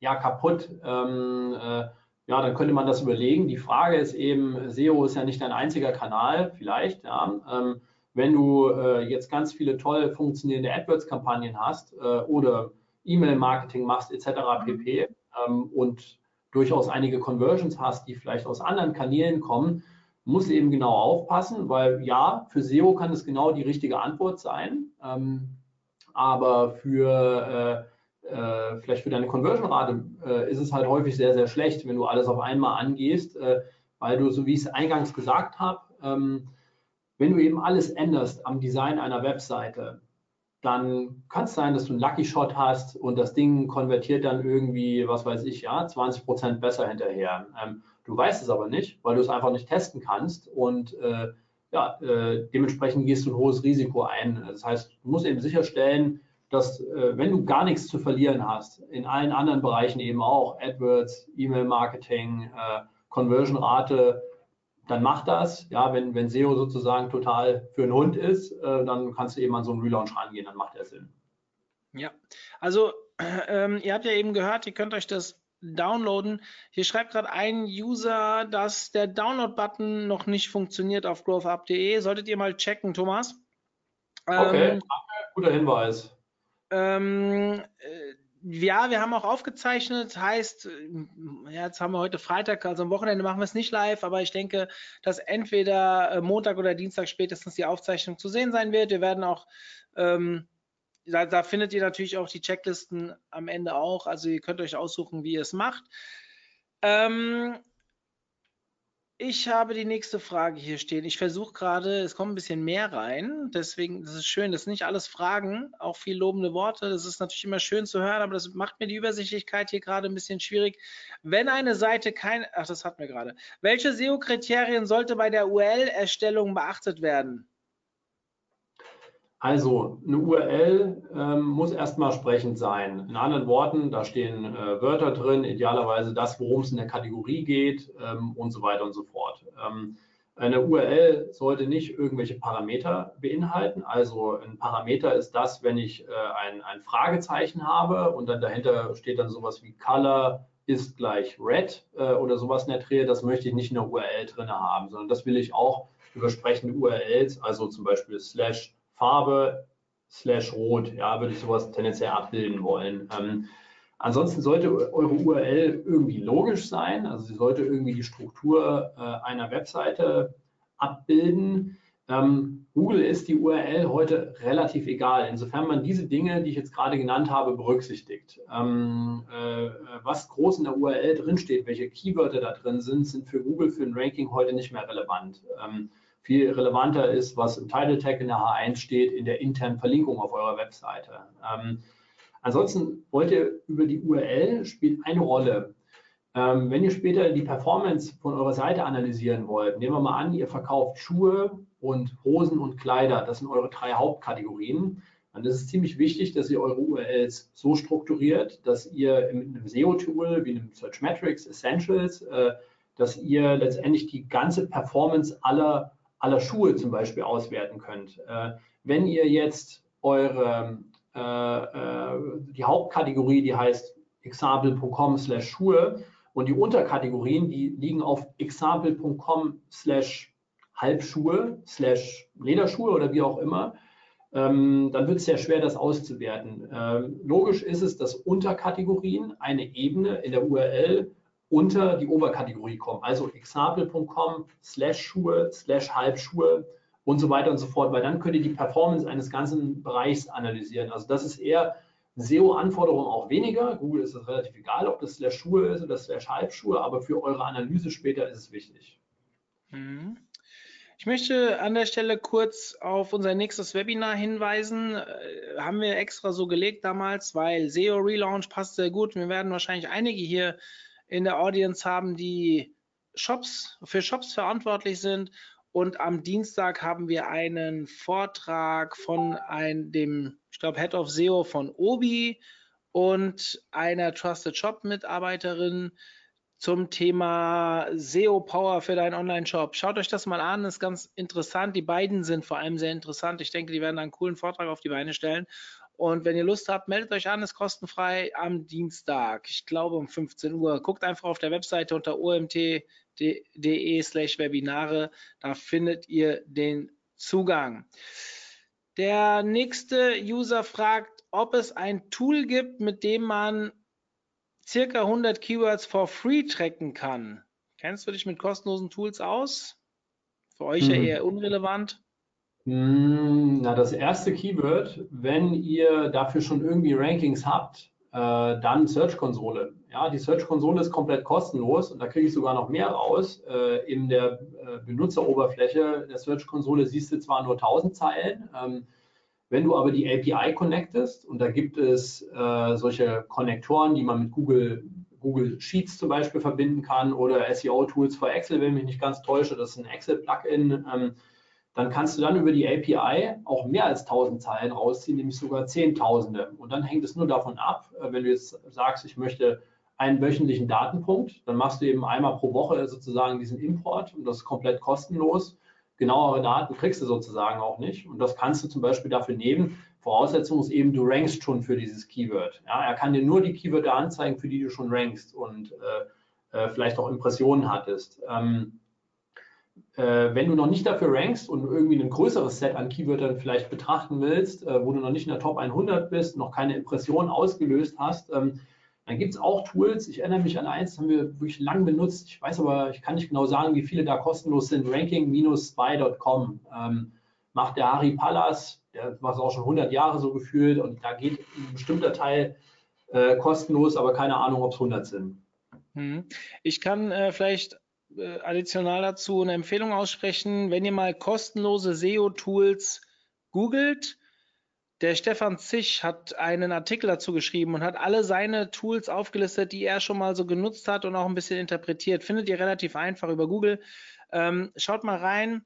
ja, kaputt. Ähm, äh, ja, dann könnte man das überlegen. Die Frage ist eben, SEO ist ja nicht dein einziger Kanal, vielleicht. Ja. Ähm, wenn du äh, jetzt ganz viele toll funktionierende AdWords-Kampagnen hast äh, oder E-Mail-Marketing machst etc. pp. Ähm, und durchaus einige Conversions hast, die vielleicht aus anderen Kanälen kommen, muss eben genau aufpassen, weil ja, für SEO kann es genau die richtige Antwort sein, ähm, aber für äh, äh, vielleicht für deine Conversion-Rate äh, ist es halt häufig sehr, sehr schlecht, wenn du alles auf einmal angehst, äh, weil du, so wie ich es eingangs gesagt habe, ähm, wenn du eben alles änderst am Design einer Webseite, dann kann es sein, dass du einen Lucky Shot hast und das Ding konvertiert dann irgendwie, was weiß ich, ja, 20 Prozent besser hinterher. Ähm, du weißt es aber nicht, weil du es einfach nicht testen kannst und äh, ja, äh, dementsprechend gehst du ein hohes Risiko ein. Das heißt, du musst eben sicherstellen, dass äh, wenn du gar nichts zu verlieren hast, in allen anderen Bereichen eben auch, AdWords, E-Mail-Marketing, äh, Conversion-Rate, dann mach das. Ja, wenn, wenn SEO sozusagen total für einen Hund ist, äh, dann kannst du eben an so einen Relaunch rangehen, dann macht er Sinn. Ja, also ähm, ihr habt ja eben gehört, ihr könnt euch das downloaden. Hier schreibt gerade ein User, dass der Download-Button noch nicht funktioniert auf growthup.de. Solltet ihr mal checken, Thomas. Okay, ähm, guter Hinweis. Ähm, äh, ja, wir haben auch aufgezeichnet, heißt, ja, jetzt haben wir heute Freitag, also am Wochenende machen wir es nicht live, aber ich denke, dass entweder äh, Montag oder Dienstag spätestens die Aufzeichnung zu sehen sein wird. Wir werden auch, ähm, da, da, findet ihr natürlich auch die Checklisten am Ende auch, also ihr könnt euch aussuchen, wie ihr es macht. Ähm, ich habe die nächste Frage hier stehen. Ich versuche gerade, es kommt ein bisschen mehr rein. Deswegen, das ist schön. Das sind nicht alles Fragen, auch viel lobende Worte. Das ist natürlich immer schön zu hören, aber das macht mir die Übersichtlichkeit hier gerade ein bisschen schwierig. Wenn eine Seite kein, ach, das hatten wir gerade. Welche SEO-Kriterien sollte bei der URL-Erstellung beachtet werden? Also eine URL ähm, muss erstmal sprechend sein. In anderen Worten, da stehen äh, Wörter drin, idealerweise das, worum es in der Kategorie geht ähm, und so weiter und so fort. Ähm, eine URL sollte nicht irgendwelche Parameter beinhalten. Also ein Parameter ist das, wenn ich äh, ein, ein Fragezeichen habe und dann dahinter steht dann sowas wie Color ist gleich Red äh, oder sowas in der Dreh. Das möchte ich nicht in der URL drin haben, sondern das will ich auch über sprechende URLs, also zum Beispiel slash Farbe slash Rot, ja, würde ich sowas tendenziell abbilden wollen. Ähm, ansonsten sollte eure URL irgendwie logisch sein, also sie sollte irgendwie die Struktur äh, einer Webseite abbilden. Ähm, Google ist die URL heute relativ egal, insofern man diese Dinge, die ich jetzt gerade genannt habe, berücksichtigt. Ähm, äh, was groß in der URL drinsteht, welche Keywörter da drin sind, sind für Google für ein Ranking heute nicht mehr relevant. Ähm, viel relevanter ist, was im Title Tag in der H1 steht, in der internen Verlinkung auf eurer Webseite. Ähm, ansonsten wollt ihr über die URL spielt eine Rolle. Ähm, wenn ihr später die Performance von eurer Seite analysieren wollt, nehmen wir mal an, ihr verkauft Schuhe und Hosen und Kleider. Das sind eure drei Hauptkategorien. Dann ist es ziemlich wichtig, dass ihr eure URLs so strukturiert, dass ihr mit einem SEO-Tool wie einem Searchmetrics Essentials, äh, dass ihr letztendlich die ganze Performance aller aller Schuhe zum Beispiel auswerten könnt. Äh, wenn ihr jetzt eure äh, äh, die Hauptkategorie, die heißt example.com slash Schuhe und die Unterkategorien, die liegen auf example.com slash Halbschuhe slash Lederschuhe oder wie auch immer, ähm, dann wird es sehr schwer, das auszuwerten. Logisch ist es, dass Unterkategorien eine Ebene in der URL unter die Oberkategorie kommen. Also example.com slash Schuhe, slash Halbschuhe und so weiter und so fort, weil dann könnt ihr die Performance eines ganzen Bereichs analysieren. Also das ist eher SEO-Anforderungen auch weniger. Google ist es relativ egal, ob das slash Schuhe ist oder slash Halbschuhe, aber für eure Analyse später ist es wichtig. Mhm. Ich möchte an der Stelle kurz auf unser nächstes Webinar hinweisen. Äh, haben wir extra so gelegt damals, weil SEO Relaunch passt sehr gut. Wir werden wahrscheinlich einige hier in der Audience haben, die Shops für Shops verantwortlich sind. Und am Dienstag haben wir einen Vortrag von einem, dem, ich glaube, Head of SEO von Obi und einer Trusted Shop Mitarbeiterin zum Thema SEO Power für deinen Online-Shop. Schaut euch das mal an, ist ganz interessant. Die beiden sind vor allem sehr interessant. Ich denke, die werden einen coolen Vortrag auf die Beine stellen. Und wenn ihr Lust habt, meldet euch an, ist kostenfrei am Dienstag. Ich glaube um 15 Uhr. Guckt einfach auf der Webseite unter omt.de slash Webinare. Da findet ihr den Zugang. Der nächste User fragt, ob es ein Tool gibt, mit dem man circa 100 Keywords for free tracken kann. Kennst du dich mit kostenlosen Tools aus? Für euch hm. ja eher unrelevant. Hm, na, das erste Keyword, wenn ihr dafür schon irgendwie Rankings habt, äh, dann Search-Konsole. Ja, die Search-Konsole ist komplett kostenlos und da kriege ich sogar noch mehr raus. Äh, in der äh, Benutzeroberfläche der Search-Konsole siehst du zwar nur 1000 Zeilen, ähm, wenn du aber die API connectest, und da gibt es äh, solche Konnektoren, die man mit Google, Google Sheets zum Beispiel verbinden kann oder SEO-Tools für Excel, wenn mich nicht ganz täusche, das ist ein Excel-Plugin, ähm, dann kannst du dann über die API auch mehr als 1000 Zeilen rausziehen, nämlich sogar Zehntausende. Und dann hängt es nur davon ab, äh, wenn du jetzt sagst, ich möchte einen wöchentlichen Datenpunkt, dann machst du eben einmal pro Woche sozusagen diesen Import und das ist komplett kostenlos genauere Daten kriegst du sozusagen auch nicht. Und das kannst du zum Beispiel dafür nehmen. Voraussetzung ist eben, du rankst schon für dieses Keyword. Ja, er kann dir nur die Keywörter anzeigen, für die du schon rankst und äh, äh, vielleicht auch Impressionen hattest. Ähm, äh, wenn du noch nicht dafür rankst und irgendwie ein größeres Set an Keywörtern vielleicht betrachten willst, äh, wo du noch nicht in der Top 100 bist, noch keine Impressionen ausgelöst hast, ähm, dann gibt es auch Tools. Ich erinnere mich an eins, haben wir wirklich lang benutzt. Ich weiß aber, ich kann nicht genau sagen, wie viele da kostenlos sind. Ranking-spy.com ähm, macht der Harry Pallas, der war es auch schon 100 Jahre so gefühlt und da geht ein bestimmter Teil äh, kostenlos, aber keine Ahnung, ob es 100 sind. Hm. Ich kann äh, vielleicht äh, additional dazu eine Empfehlung aussprechen. Wenn ihr mal kostenlose SEO-Tools googelt, der Stefan Zisch hat einen Artikel dazu geschrieben und hat alle seine Tools aufgelistet, die er schon mal so genutzt hat und auch ein bisschen interpretiert. Findet ihr relativ einfach über Google. Ähm, schaut mal rein.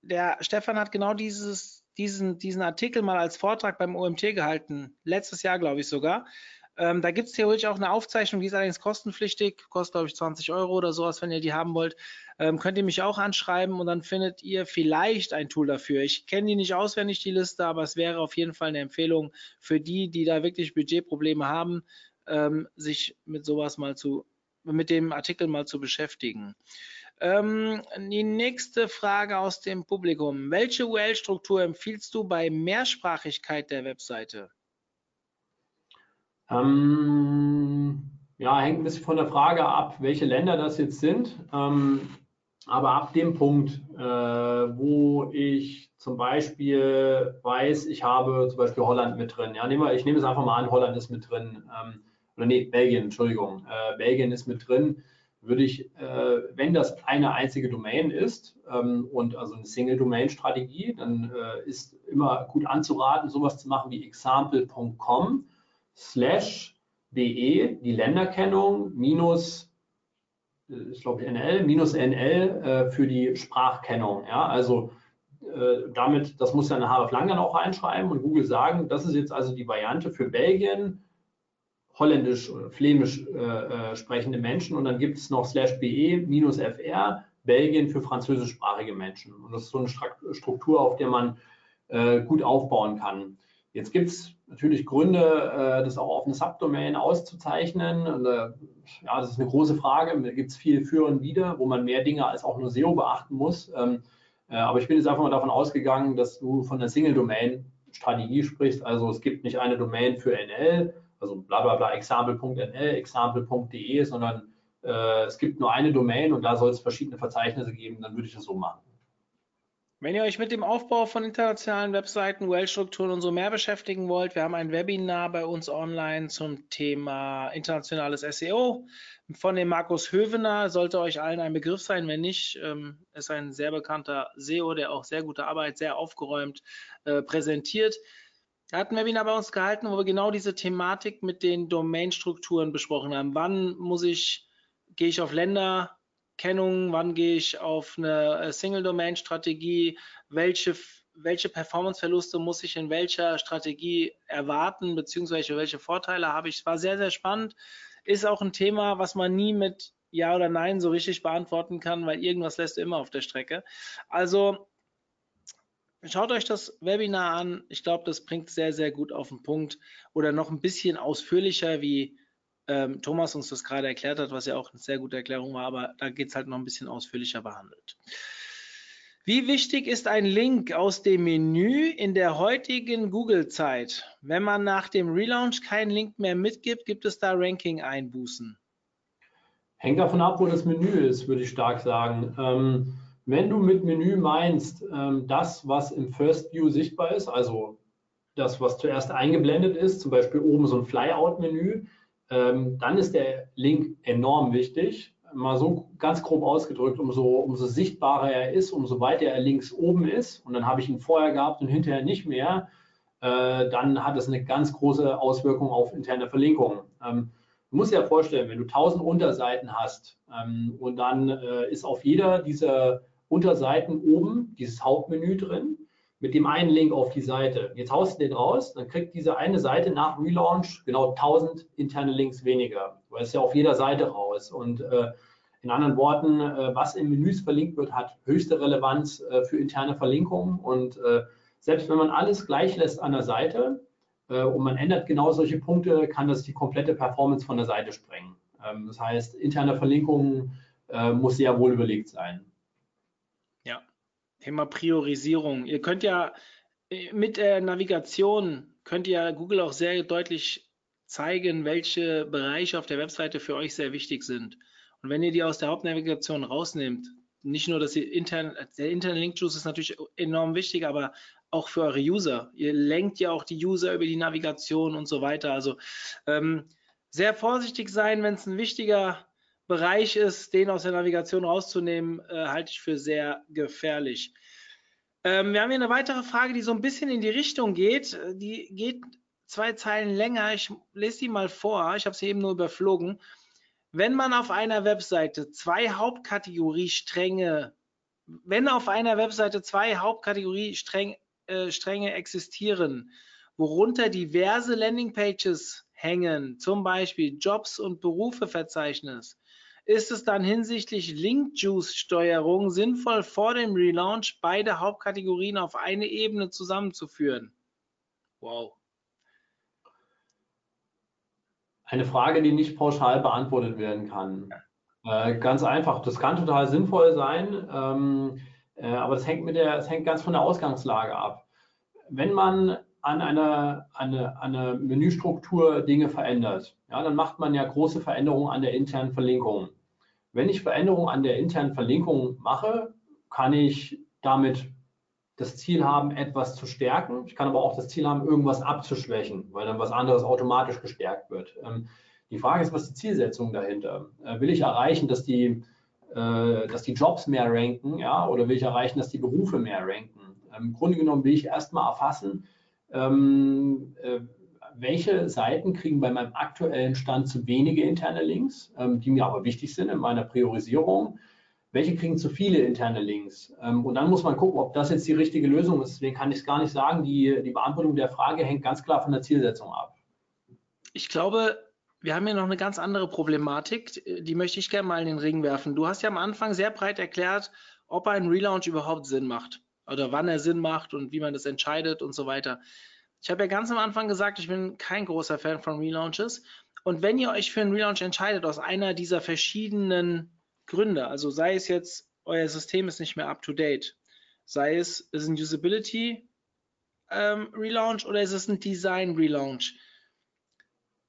Der Stefan hat genau dieses, diesen, diesen Artikel mal als Vortrag beim OMT gehalten. Letztes Jahr, glaube ich sogar. Ähm, da gibt es theoretisch auch eine Aufzeichnung, die ist allerdings kostenpflichtig, kostet glaube ich 20 Euro oder sowas, wenn ihr die haben wollt. Ähm, könnt ihr mich auch anschreiben und dann findet ihr vielleicht ein Tool dafür. Ich kenne die nicht auswendig, die Liste, aber es wäre auf jeden Fall eine Empfehlung für die, die da wirklich Budgetprobleme haben, ähm, sich mit sowas mal zu, mit dem Artikel mal zu beschäftigen. Ähm, die nächste Frage aus dem Publikum. Welche URL-Struktur empfiehlst du bei Mehrsprachigkeit der Webseite? Ähm, ja, hängt ein bisschen von der Frage ab, welche Länder das jetzt sind. Ähm, aber ab dem Punkt, äh, wo ich zum Beispiel weiß, ich habe zum Beispiel Holland mit drin. Ja, nehmen wir, ich nehme es einfach mal an, Holland ist mit drin. Ähm, oder nee, Belgien, Entschuldigung. Äh, Belgien ist mit drin. Würde ich, äh, wenn das eine einzige Domain ist ähm, und also eine Single-Domain-Strategie, dann äh, ist immer gut anzuraten, sowas zu machen wie example.com slash de, die Länderkennung, minus, äh, ich glaube NL, minus NL äh, für die Sprachkennung. Ja, also äh, damit, das muss ja eine Href lang dann auch reinschreiben und Google sagen, das ist jetzt also die Variante für Belgien, holländisch oder flämisch äh, äh sprechende Menschen und dann gibt es noch slash be minus fr, Belgien für französischsprachige Menschen. Und das ist so eine Struktur, auf der man äh, gut aufbauen kann. Jetzt gibt es natürlich Gründe, äh, das auch auf eine Subdomain auszuzeichnen. Und, äh, ja, das ist eine große Frage. Da gibt es viel für und wider, wo man mehr Dinge als auch nur SEO beachten muss. Ähm, äh, aber ich bin jetzt einfach mal davon ausgegangen, dass du von der Single-Domain Strategie sprichst. Also es gibt nicht eine Domain für NL, also bla bla bla, example.nl, example.de, sondern es gibt nur eine Domain und da soll es verschiedene Verzeichnisse geben, dann würde ich das so machen. Wenn ihr euch mit dem Aufbau von internationalen Webseiten, UL-Strukturen und so mehr beschäftigen wollt, wir haben ein Webinar bei uns online zum Thema internationales SEO von dem Markus Hövener. Sollte euch allen ein Begriff sein. Wenn nicht, ähm, ist ein sehr bekannter SEO, der auch sehr gute Arbeit, sehr aufgeräumt äh, präsentiert. Er hat ein Webinar bei uns gehalten, wo wir genau diese Thematik mit den Domainstrukturen besprochen haben. Wann muss ich, gehe ich auf Länder, Kennung, wann gehe ich auf eine äh, Single-Domain-Strategie, welche, welche Performance-Verluste muss ich in welcher Strategie erwarten, beziehungsweise welche Vorteile habe ich. Es war sehr, sehr spannend. Ist auch ein Thema, was man nie mit Ja oder Nein so richtig beantworten kann, weil irgendwas lässt du immer auf der Strecke. Also schaut euch das Webinar an. Ich glaube, das bringt sehr, sehr gut auf den Punkt oder noch ein bisschen ausführlicher, wie ähm, Thomas uns das gerade erklärt hat, was ja auch eine sehr gute Erklärung war, aber da geht es halt noch ein bisschen ausführlicher behandelt. Wie wichtig ist ein Link aus dem Menü in der heutigen Google-Zeit? Wenn man nach dem Relaunch keinen Link mehr mitgibt, gibt es da Ranking-Einbußen? Hängt davon ab, wo das Menü ist, würde ich stark sagen. Ähm, wenn du mit Menü meinst, ähm, das, was im First View sichtbar ist, also das, was zuerst eingeblendet ist, zum Beispiel oben so ein Flyout-Menü, ähm, dann ist der Link enorm wichtig. Mal so ganz grob ausgedrückt, umso, umso sichtbarer er ist, umso weiter er links oben ist, und dann habe ich ihn vorher gehabt und hinterher nicht mehr, äh, dann hat es eine ganz große Auswirkung auf interne Verlinkungen. Ähm, du musst dir ja vorstellen, wenn du 1000 Unterseiten hast ähm, und dann äh, ist auf jeder dieser Unterseiten oben dieses Hauptmenü drin mit dem einen Link auf die Seite. Jetzt haust du den raus, dann kriegt diese eine Seite nach Relaunch genau 1000 interne Links weniger, weil es ja auf jeder Seite raus. Und äh, in anderen Worten, äh, was in Menüs verlinkt wird, hat höchste Relevanz äh, für interne Verlinkungen. Und äh, selbst wenn man alles gleich lässt an der Seite äh, und man ändert genau solche Punkte, kann das die komplette Performance von der Seite sprengen. Ähm, das heißt, interne Verlinkungen äh, muss sehr wohl überlegt sein. Thema Priorisierung. Ihr könnt ja äh, mit der Navigation, könnt ihr Google auch sehr deutlich zeigen, welche Bereiche auf der Webseite für euch sehr wichtig sind. Und wenn ihr die aus der Hauptnavigation rausnehmt, nicht nur, dass ihr intern, der interne Link-Juice ist natürlich enorm wichtig, aber auch für eure User. Ihr lenkt ja auch die User über die Navigation und so weiter. Also ähm, sehr vorsichtig sein, wenn es ein wichtiger Bereich ist, den aus der Navigation rauszunehmen, äh, halte ich für sehr gefährlich. Ähm, wir haben hier eine weitere Frage, die so ein bisschen in die Richtung geht. Die geht zwei Zeilen länger. Ich lese die mal vor. Ich habe sie eben nur überflogen. Wenn man auf einer Webseite zwei Hauptkategoriestränge, wenn auf einer Webseite zwei Hauptkategoriestränge äh, existieren, worunter diverse Landingpages hängen, zum Beispiel Jobs und Berufe Verzeichnis, ist es dann hinsichtlich Link-Juice-Steuerung sinnvoll, vor dem Relaunch beide Hauptkategorien auf eine Ebene zusammenzuführen? Wow. Eine Frage, die nicht pauschal beantwortet werden kann. Äh, ganz einfach, das kann total sinnvoll sein, ähm, äh, aber das hängt, mit der, das hängt ganz von der Ausgangslage ab. Wenn man an einer, eine, eine Menüstruktur Dinge verändert, ja, dann macht man ja große Veränderungen an der internen Verlinkung. Wenn ich Veränderungen an der internen Verlinkung mache, kann ich damit das Ziel haben, etwas zu stärken. Ich kann aber auch das Ziel haben, irgendwas abzuschwächen, weil dann was anderes automatisch gestärkt wird. Ähm, die Frage ist, was ist die Zielsetzung dahinter? Äh, will ich erreichen, dass die, äh, dass die Jobs mehr ranken, ja, oder will ich erreichen, dass die Berufe mehr ranken? Ähm, Im Grunde genommen will ich erstmal erfassen, ähm, äh, welche Seiten kriegen bei meinem aktuellen Stand zu wenige interne Links, ähm, die mir aber wichtig sind in meiner Priorisierung. Welche kriegen zu viele interne Links? Ähm, und dann muss man gucken, ob das jetzt die richtige Lösung ist. Deswegen kann ich es gar nicht sagen. Die, die Beantwortung der Frage hängt ganz klar von der Zielsetzung ab. Ich glaube, wir haben hier noch eine ganz andere Problematik, die möchte ich gerne mal in den Ring werfen. Du hast ja am Anfang sehr breit erklärt, ob ein Relaunch überhaupt Sinn macht oder wann er Sinn macht und wie man das entscheidet und so weiter. Ich habe ja ganz am Anfang gesagt, ich bin kein großer Fan von Relaunches. Und wenn ihr euch für einen Relaunch entscheidet, aus einer dieser verschiedenen Gründe, also sei es jetzt, euer System ist nicht mehr up to date, sei es, ist ein Usability ähm, Relaunch oder ist es ein Design Relaunch?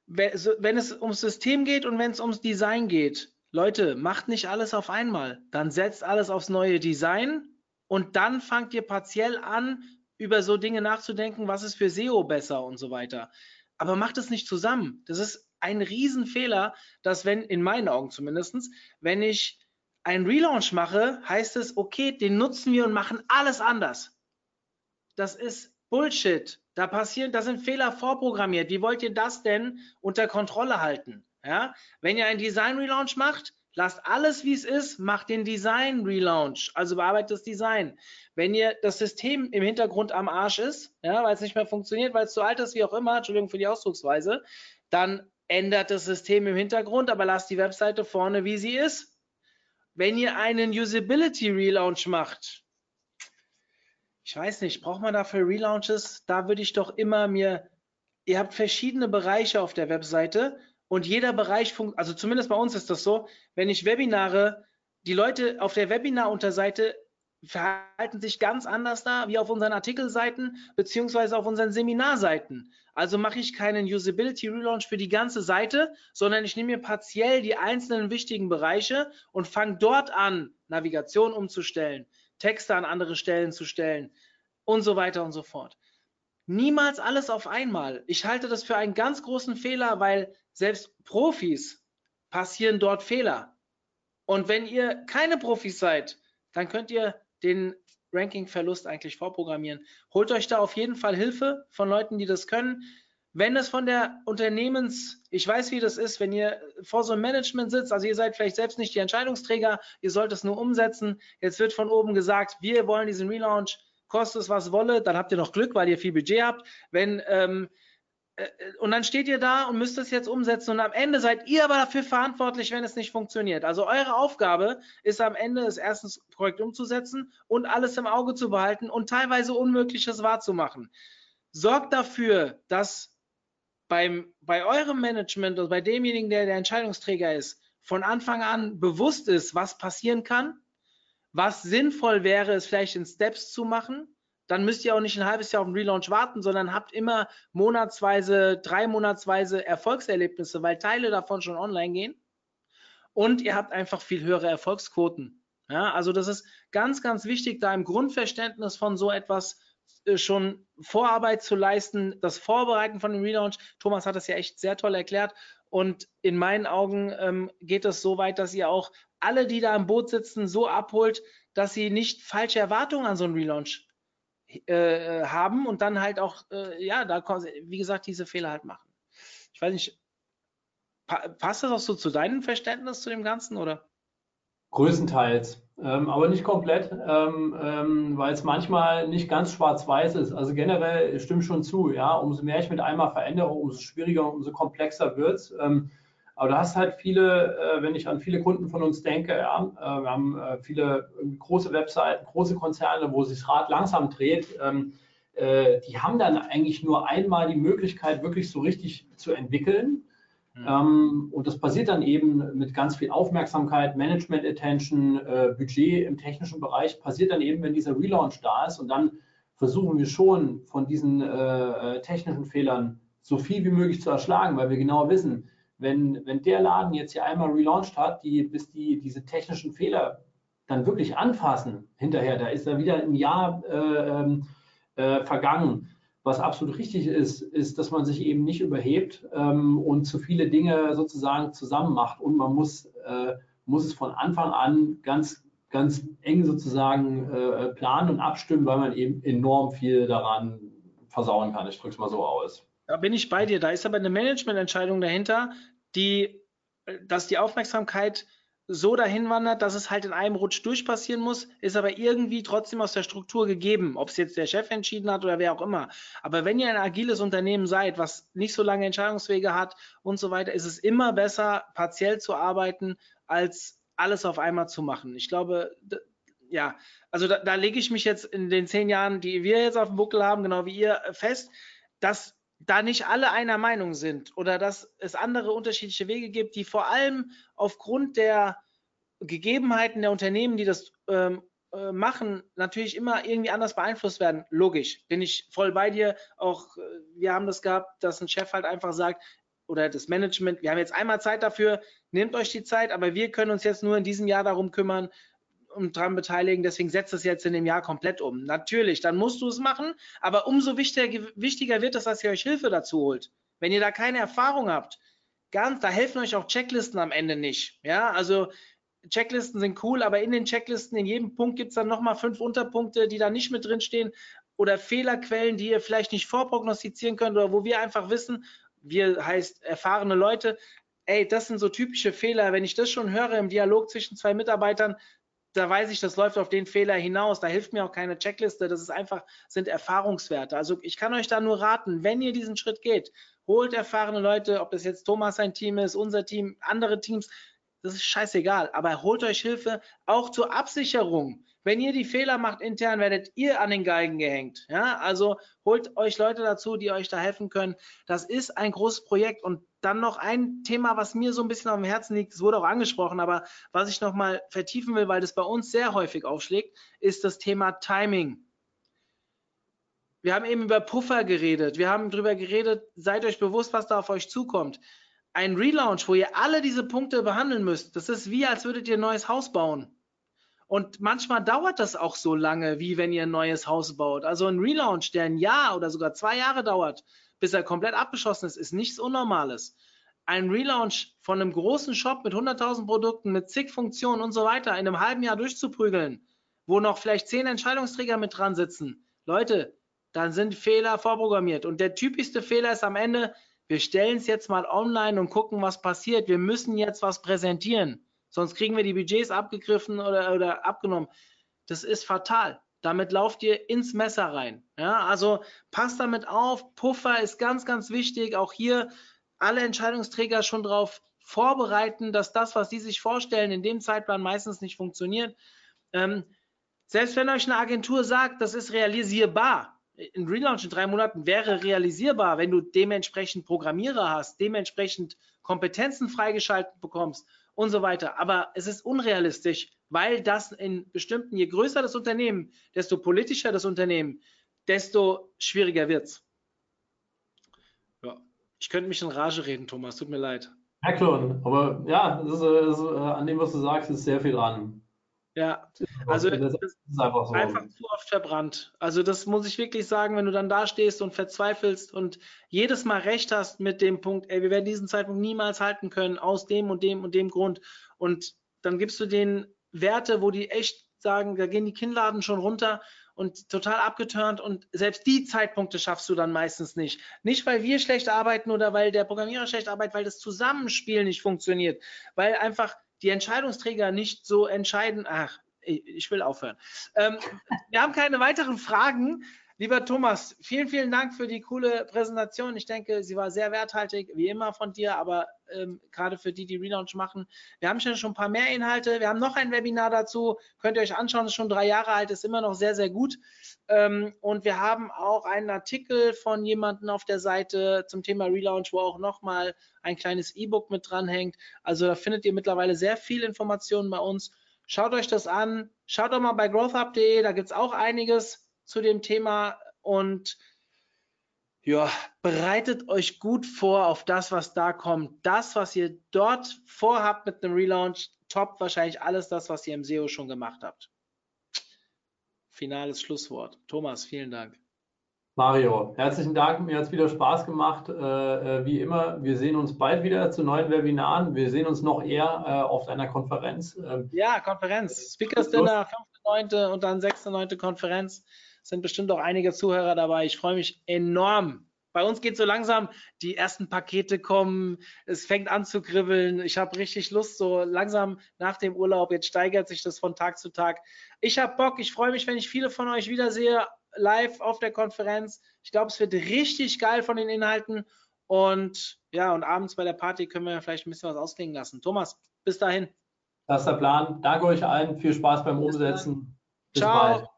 Wenn es ums System geht und wenn es ums Design geht, Leute, macht nicht alles auf einmal. Dann setzt alles aufs neue Design und dann fangt ihr partiell an, über so Dinge nachzudenken, was ist für SEO besser und so weiter. Aber macht es nicht zusammen. Das ist ein Riesenfehler, dass wenn, in meinen Augen zumindest, wenn ich einen Relaunch mache, heißt es, okay, den nutzen wir und machen alles anders. Das ist Bullshit. Da passieren, da sind Fehler vorprogrammiert. Wie wollt ihr das denn unter Kontrolle halten? Ja? Wenn ihr einen Design Relaunch macht, lasst alles wie es ist, macht den Design Relaunch, also bearbeitet das Design. Wenn ihr das System im Hintergrund am Arsch ist, ja, weil es nicht mehr funktioniert, weil es zu alt ist, wie auch immer, Entschuldigung für die Ausdrucksweise, dann ändert das System im Hintergrund, aber lasst die Webseite vorne wie sie ist. Wenn ihr einen Usability Relaunch macht, ich weiß nicht, braucht man dafür Relaunches? Da würde ich doch immer mir, ihr habt verschiedene Bereiche auf der Webseite und jeder Bereich funktioniert, also zumindest bei uns ist das so, wenn ich Webinare, die Leute auf der Webinar-Unterseite verhalten sich ganz anders da wie auf unseren Artikelseiten beziehungsweise auf unseren Seminarseiten. Also mache ich keinen Usability Relaunch für die ganze Seite, sondern ich nehme mir partiell die einzelnen wichtigen Bereiche und fange dort an, Navigation umzustellen, Texte an andere Stellen zu stellen und so weiter und so fort. Niemals alles auf einmal. Ich halte das für einen ganz großen Fehler, weil selbst Profis passieren dort Fehler. Und wenn ihr keine Profis seid, dann könnt ihr den Ranking-Verlust eigentlich vorprogrammieren. Holt euch da auf jeden Fall Hilfe von Leuten, die das können. Wenn es von der Unternehmens, ich weiß, wie das ist, wenn ihr vor so einem Management sitzt, also ihr seid vielleicht selbst nicht die Entscheidungsträger, ihr sollt es nur umsetzen. Jetzt wird von oben gesagt, wir wollen diesen Relaunch, kostet es was wolle, dann habt ihr noch Glück, weil ihr viel Budget habt. Wenn ähm, äh, und dann steht ihr da und müsst es jetzt umsetzen und am Ende seid ihr aber dafür verantwortlich, wenn es nicht funktioniert. Also eure Aufgabe ist am Ende es erstens korrekt umzusetzen und alles im Auge zu behalten und teilweise Unmögliches wahrzumachen. Sorgt dafür, dass beim, bei eurem Management oder bei demjenigen, der der Entscheidungsträger ist, von Anfang an bewusst ist, was passieren kann, was sinnvoll wäre, es vielleicht in Steps zu machen. Dann müsst ihr auch nicht ein halbes Jahr auf den Relaunch warten, sondern habt immer monatsweise, drei monatsweise Erfolgserlebnisse, weil Teile davon schon online gehen. Und ihr habt einfach viel höhere Erfolgsquoten. Ja, also das ist ganz, ganz wichtig, da im Grundverständnis von so etwas äh, schon Vorarbeit zu leisten, das Vorbereiten von dem Relaunch. Thomas hat das ja echt sehr toll erklärt. Und in meinen Augen ähm, geht es so weit, dass ihr auch alle, die da im Boot sitzen, so abholt, dass sie nicht falsche Erwartungen an so einen Relaunch äh, haben und dann halt auch, äh, ja, da, wie gesagt, diese Fehler halt machen. Ich weiß nicht, pa passt das auch so zu deinem Verständnis zu dem Ganzen, oder? Größtenteils, ähm, aber nicht komplett, ähm, ähm, weil es manchmal nicht ganz schwarz-weiß ist. Also generell stimmt schon zu, ja, umso mehr ich mit einmal verändere, umso schwieriger, umso komplexer wird es. Ähm, aber du hast halt viele, äh, wenn ich an viele Kunden von uns denke, ja, äh, wir haben äh, viele große Webseiten, große Konzerne, wo sich das Rad langsam dreht. Ähm, äh, die haben dann eigentlich nur einmal die Möglichkeit, wirklich so richtig zu entwickeln ähm, und das passiert dann eben mit ganz viel Aufmerksamkeit, Management Attention, Budget im technischen Bereich, passiert dann eben, wenn dieser Relaunch da ist. Und dann versuchen wir schon von diesen technischen Fehlern so viel wie möglich zu erschlagen, weil wir genau wissen, wenn, wenn der Laden jetzt hier einmal relaunched hat, die, bis die diese technischen Fehler dann wirklich anfassen hinterher, da ist da wieder ein Jahr äh, ähm, äh, vergangen was absolut richtig ist, ist, dass man sich eben nicht überhebt ähm, und zu viele Dinge sozusagen zusammen macht. Und man muss, äh, muss es von Anfang an ganz, ganz eng sozusagen äh, planen und abstimmen, weil man eben enorm viel daran versauen kann. Ich drücke es mal so aus. Da bin ich bei dir. Da ist aber eine Managemententscheidung dahinter, die, äh, dass die Aufmerksamkeit so dahin wandert, dass es halt in einem Rutsch durchpassieren muss, ist aber irgendwie trotzdem aus der Struktur gegeben, ob es jetzt der Chef entschieden hat oder wer auch immer. Aber wenn ihr ein agiles Unternehmen seid, was nicht so lange Entscheidungswege hat und so weiter, ist es immer besser, partiell zu arbeiten, als alles auf einmal zu machen. Ich glaube, ja, also da, da lege ich mich jetzt in den zehn Jahren, die wir jetzt auf dem Buckel haben, genau wie ihr, fest, dass da nicht alle einer Meinung sind oder dass es andere unterschiedliche Wege gibt, die vor allem aufgrund der Gegebenheiten der Unternehmen, die das ähm, äh, machen, natürlich immer irgendwie anders beeinflusst werden. Logisch, bin ich voll bei dir. Auch äh, wir haben das gehabt, dass ein Chef halt einfach sagt, oder das Management, wir haben jetzt einmal Zeit dafür, nehmt euch die Zeit, aber wir können uns jetzt nur in diesem Jahr darum kümmern und daran beteiligen, deswegen setzt es jetzt in dem Jahr komplett um. Natürlich, dann musst du es machen, aber umso wichtiger, wichtiger wird es, dass ihr euch Hilfe dazu holt. Wenn ihr da keine Erfahrung habt, ganz, da helfen euch auch Checklisten am Ende nicht. Ja, also Checklisten sind cool, aber in den Checklisten, in jedem Punkt gibt es dann nochmal fünf Unterpunkte, die da nicht mit drin stehen oder Fehlerquellen, die ihr vielleicht nicht vorprognostizieren könnt oder wo wir einfach wissen, wir heißt erfahrene Leute, ey, das sind so typische Fehler. Wenn ich das schon höre im Dialog zwischen zwei Mitarbeitern, da weiß ich, das läuft auf den Fehler hinaus. Da hilft mir auch keine Checkliste. Das ist einfach, sind Erfahrungswerte. Also ich kann euch da nur raten, wenn ihr diesen Schritt geht, holt erfahrene Leute, ob das jetzt Thomas sein Team ist, unser Team, andere Teams, das ist scheißegal. Aber holt euch Hilfe auch zur Absicherung. Wenn ihr die Fehler macht intern, werdet ihr an den Galgen gehängt. Ja, also holt euch Leute dazu, die euch da helfen können. Das ist ein großes Projekt. Und dann noch ein Thema, was mir so ein bisschen auf dem Herzen liegt. Es wurde auch angesprochen, aber was ich nochmal vertiefen will, weil das bei uns sehr häufig aufschlägt, ist das Thema Timing. Wir haben eben über Puffer geredet. Wir haben darüber geredet, seid euch bewusst, was da auf euch zukommt ein Relaunch, wo ihr alle diese Punkte behandeln müsst, das ist wie, als würdet ihr ein neues Haus bauen. Und manchmal dauert das auch so lange, wie wenn ihr ein neues Haus baut. Also ein Relaunch, der ein Jahr oder sogar zwei Jahre dauert, bis er komplett abgeschlossen ist, ist nichts Unnormales. Ein Relaunch von einem großen Shop mit 100.000 Produkten, mit zig Funktionen und so weiter in einem halben Jahr durchzuprügeln, wo noch vielleicht zehn Entscheidungsträger mit dran sitzen. Leute, dann sind Fehler vorprogrammiert. Und der typischste Fehler ist am Ende, wir stellen es jetzt mal online und gucken, was passiert. Wir müssen jetzt was präsentieren. Sonst kriegen wir die Budgets abgegriffen oder, oder abgenommen. Das ist fatal. Damit lauft ihr ins Messer rein. Ja, also passt damit auf. Puffer ist ganz, ganz wichtig. Auch hier alle Entscheidungsträger schon darauf vorbereiten, dass das, was sie sich vorstellen, in dem Zeitplan meistens nicht funktioniert. Ähm, selbst wenn euch eine Agentur sagt, das ist realisierbar, ein Relaunch in drei Monaten wäre realisierbar, wenn du dementsprechend Programmierer hast, dementsprechend Kompetenzen freigeschaltet bekommst und so weiter. Aber es ist unrealistisch, weil das in bestimmten, je größer das Unternehmen, desto politischer das Unternehmen, desto schwieriger wird's. Ja, ich könnte mich in Rage reden, Thomas, tut mir leid. Herr Klon, aber ja, ist, ist, äh, an dem, was du sagst, ist sehr viel dran. Ja, also das ist einfach, so. einfach zu oft verbrannt. Also das muss ich wirklich sagen, wenn du dann da stehst und verzweifelst und jedes Mal recht hast mit dem Punkt, ey, wir werden diesen Zeitpunkt niemals halten können, aus dem und dem und dem Grund. Und dann gibst du den Werte, wo die echt sagen, da gehen die Kinnladen schon runter und total abgeturnt und selbst die Zeitpunkte schaffst du dann meistens nicht. Nicht, weil wir schlecht arbeiten oder weil der Programmierer schlecht arbeitet, weil das Zusammenspiel nicht funktioniert, weil einfach die Entscheidungsträger nicht so entscheiden. Ach, ich will aufhören. Ähm, wir haben keine weiteren Fragen. Lieber Thomas, vielen, vielen Dank für die coole Präsentation. Ich denke, sie war sehr werthaltig, wie immer von dir, aber ähm, gerade für die, die Relaunch machen. Wir haben schon ein paar mehr Inhalte. Wir haben noch ein Webinar dazu. Könnt ihr euch anschauen, ist schon drei Jahre alt, ist immer noch sehr, sehr gut. Ähm, und wir haben auch einen Artikel von jemandem auf der Seite zum Thema Relaunch, wo auch nochmal ein kleines E-Book mit dranhängt. Also da findet ihr mittlerweile sehr viel Informationen bei uns. Schaut euch das an. Schaut doch mal bei growthup.de, da gibt es auch einiges zu dem Thema und ja, bereitet euch gut vor auf das, was da kommt. Das, was ihr dort vorhabt mit einem Relaunch, toppt wahrscheinlich alles das, was ihr im SEO schon gemacht habt. Finales Schlusswort. Thomas, vielen Dank. Mario, herzlichen Dank. Mir hat es wieder Spaß gemacht. Äh, äh, wie immer, wir sehen uns bald wieder zu neuen Webinaren. Wir sehen uns noch eher äh, auf deiner Konferenz. Ähm, ja, Konferenz. Speakers Dinner, 5.9. und dann 6.9. Konferenz sind bestimmt auch einige Zuhörer dabei. Ich freue mich enorm. Bei uns geht so langsam, die ersten Pakete kommen, es fängt an zu kribbeln. Ich habe richtig Lust, so langsam nach dem Urlaub. Jetzt steigert sich das von Tag zu Tag. Ich habe Bock, ich freue mich, wenn ich viele von euch wiedersehe, live auf der Konferenz. Ich glaube, es wird richtig geil von den Inhalten. Und ja, und abends bei der Party können wir vielleicht ein bisschen was ausklingen lassen. Thomas, bis dahin. Das ist der Plan. Danke euch allen. Viel Spaß beim Umsetzen. Bis Ciao. Bald.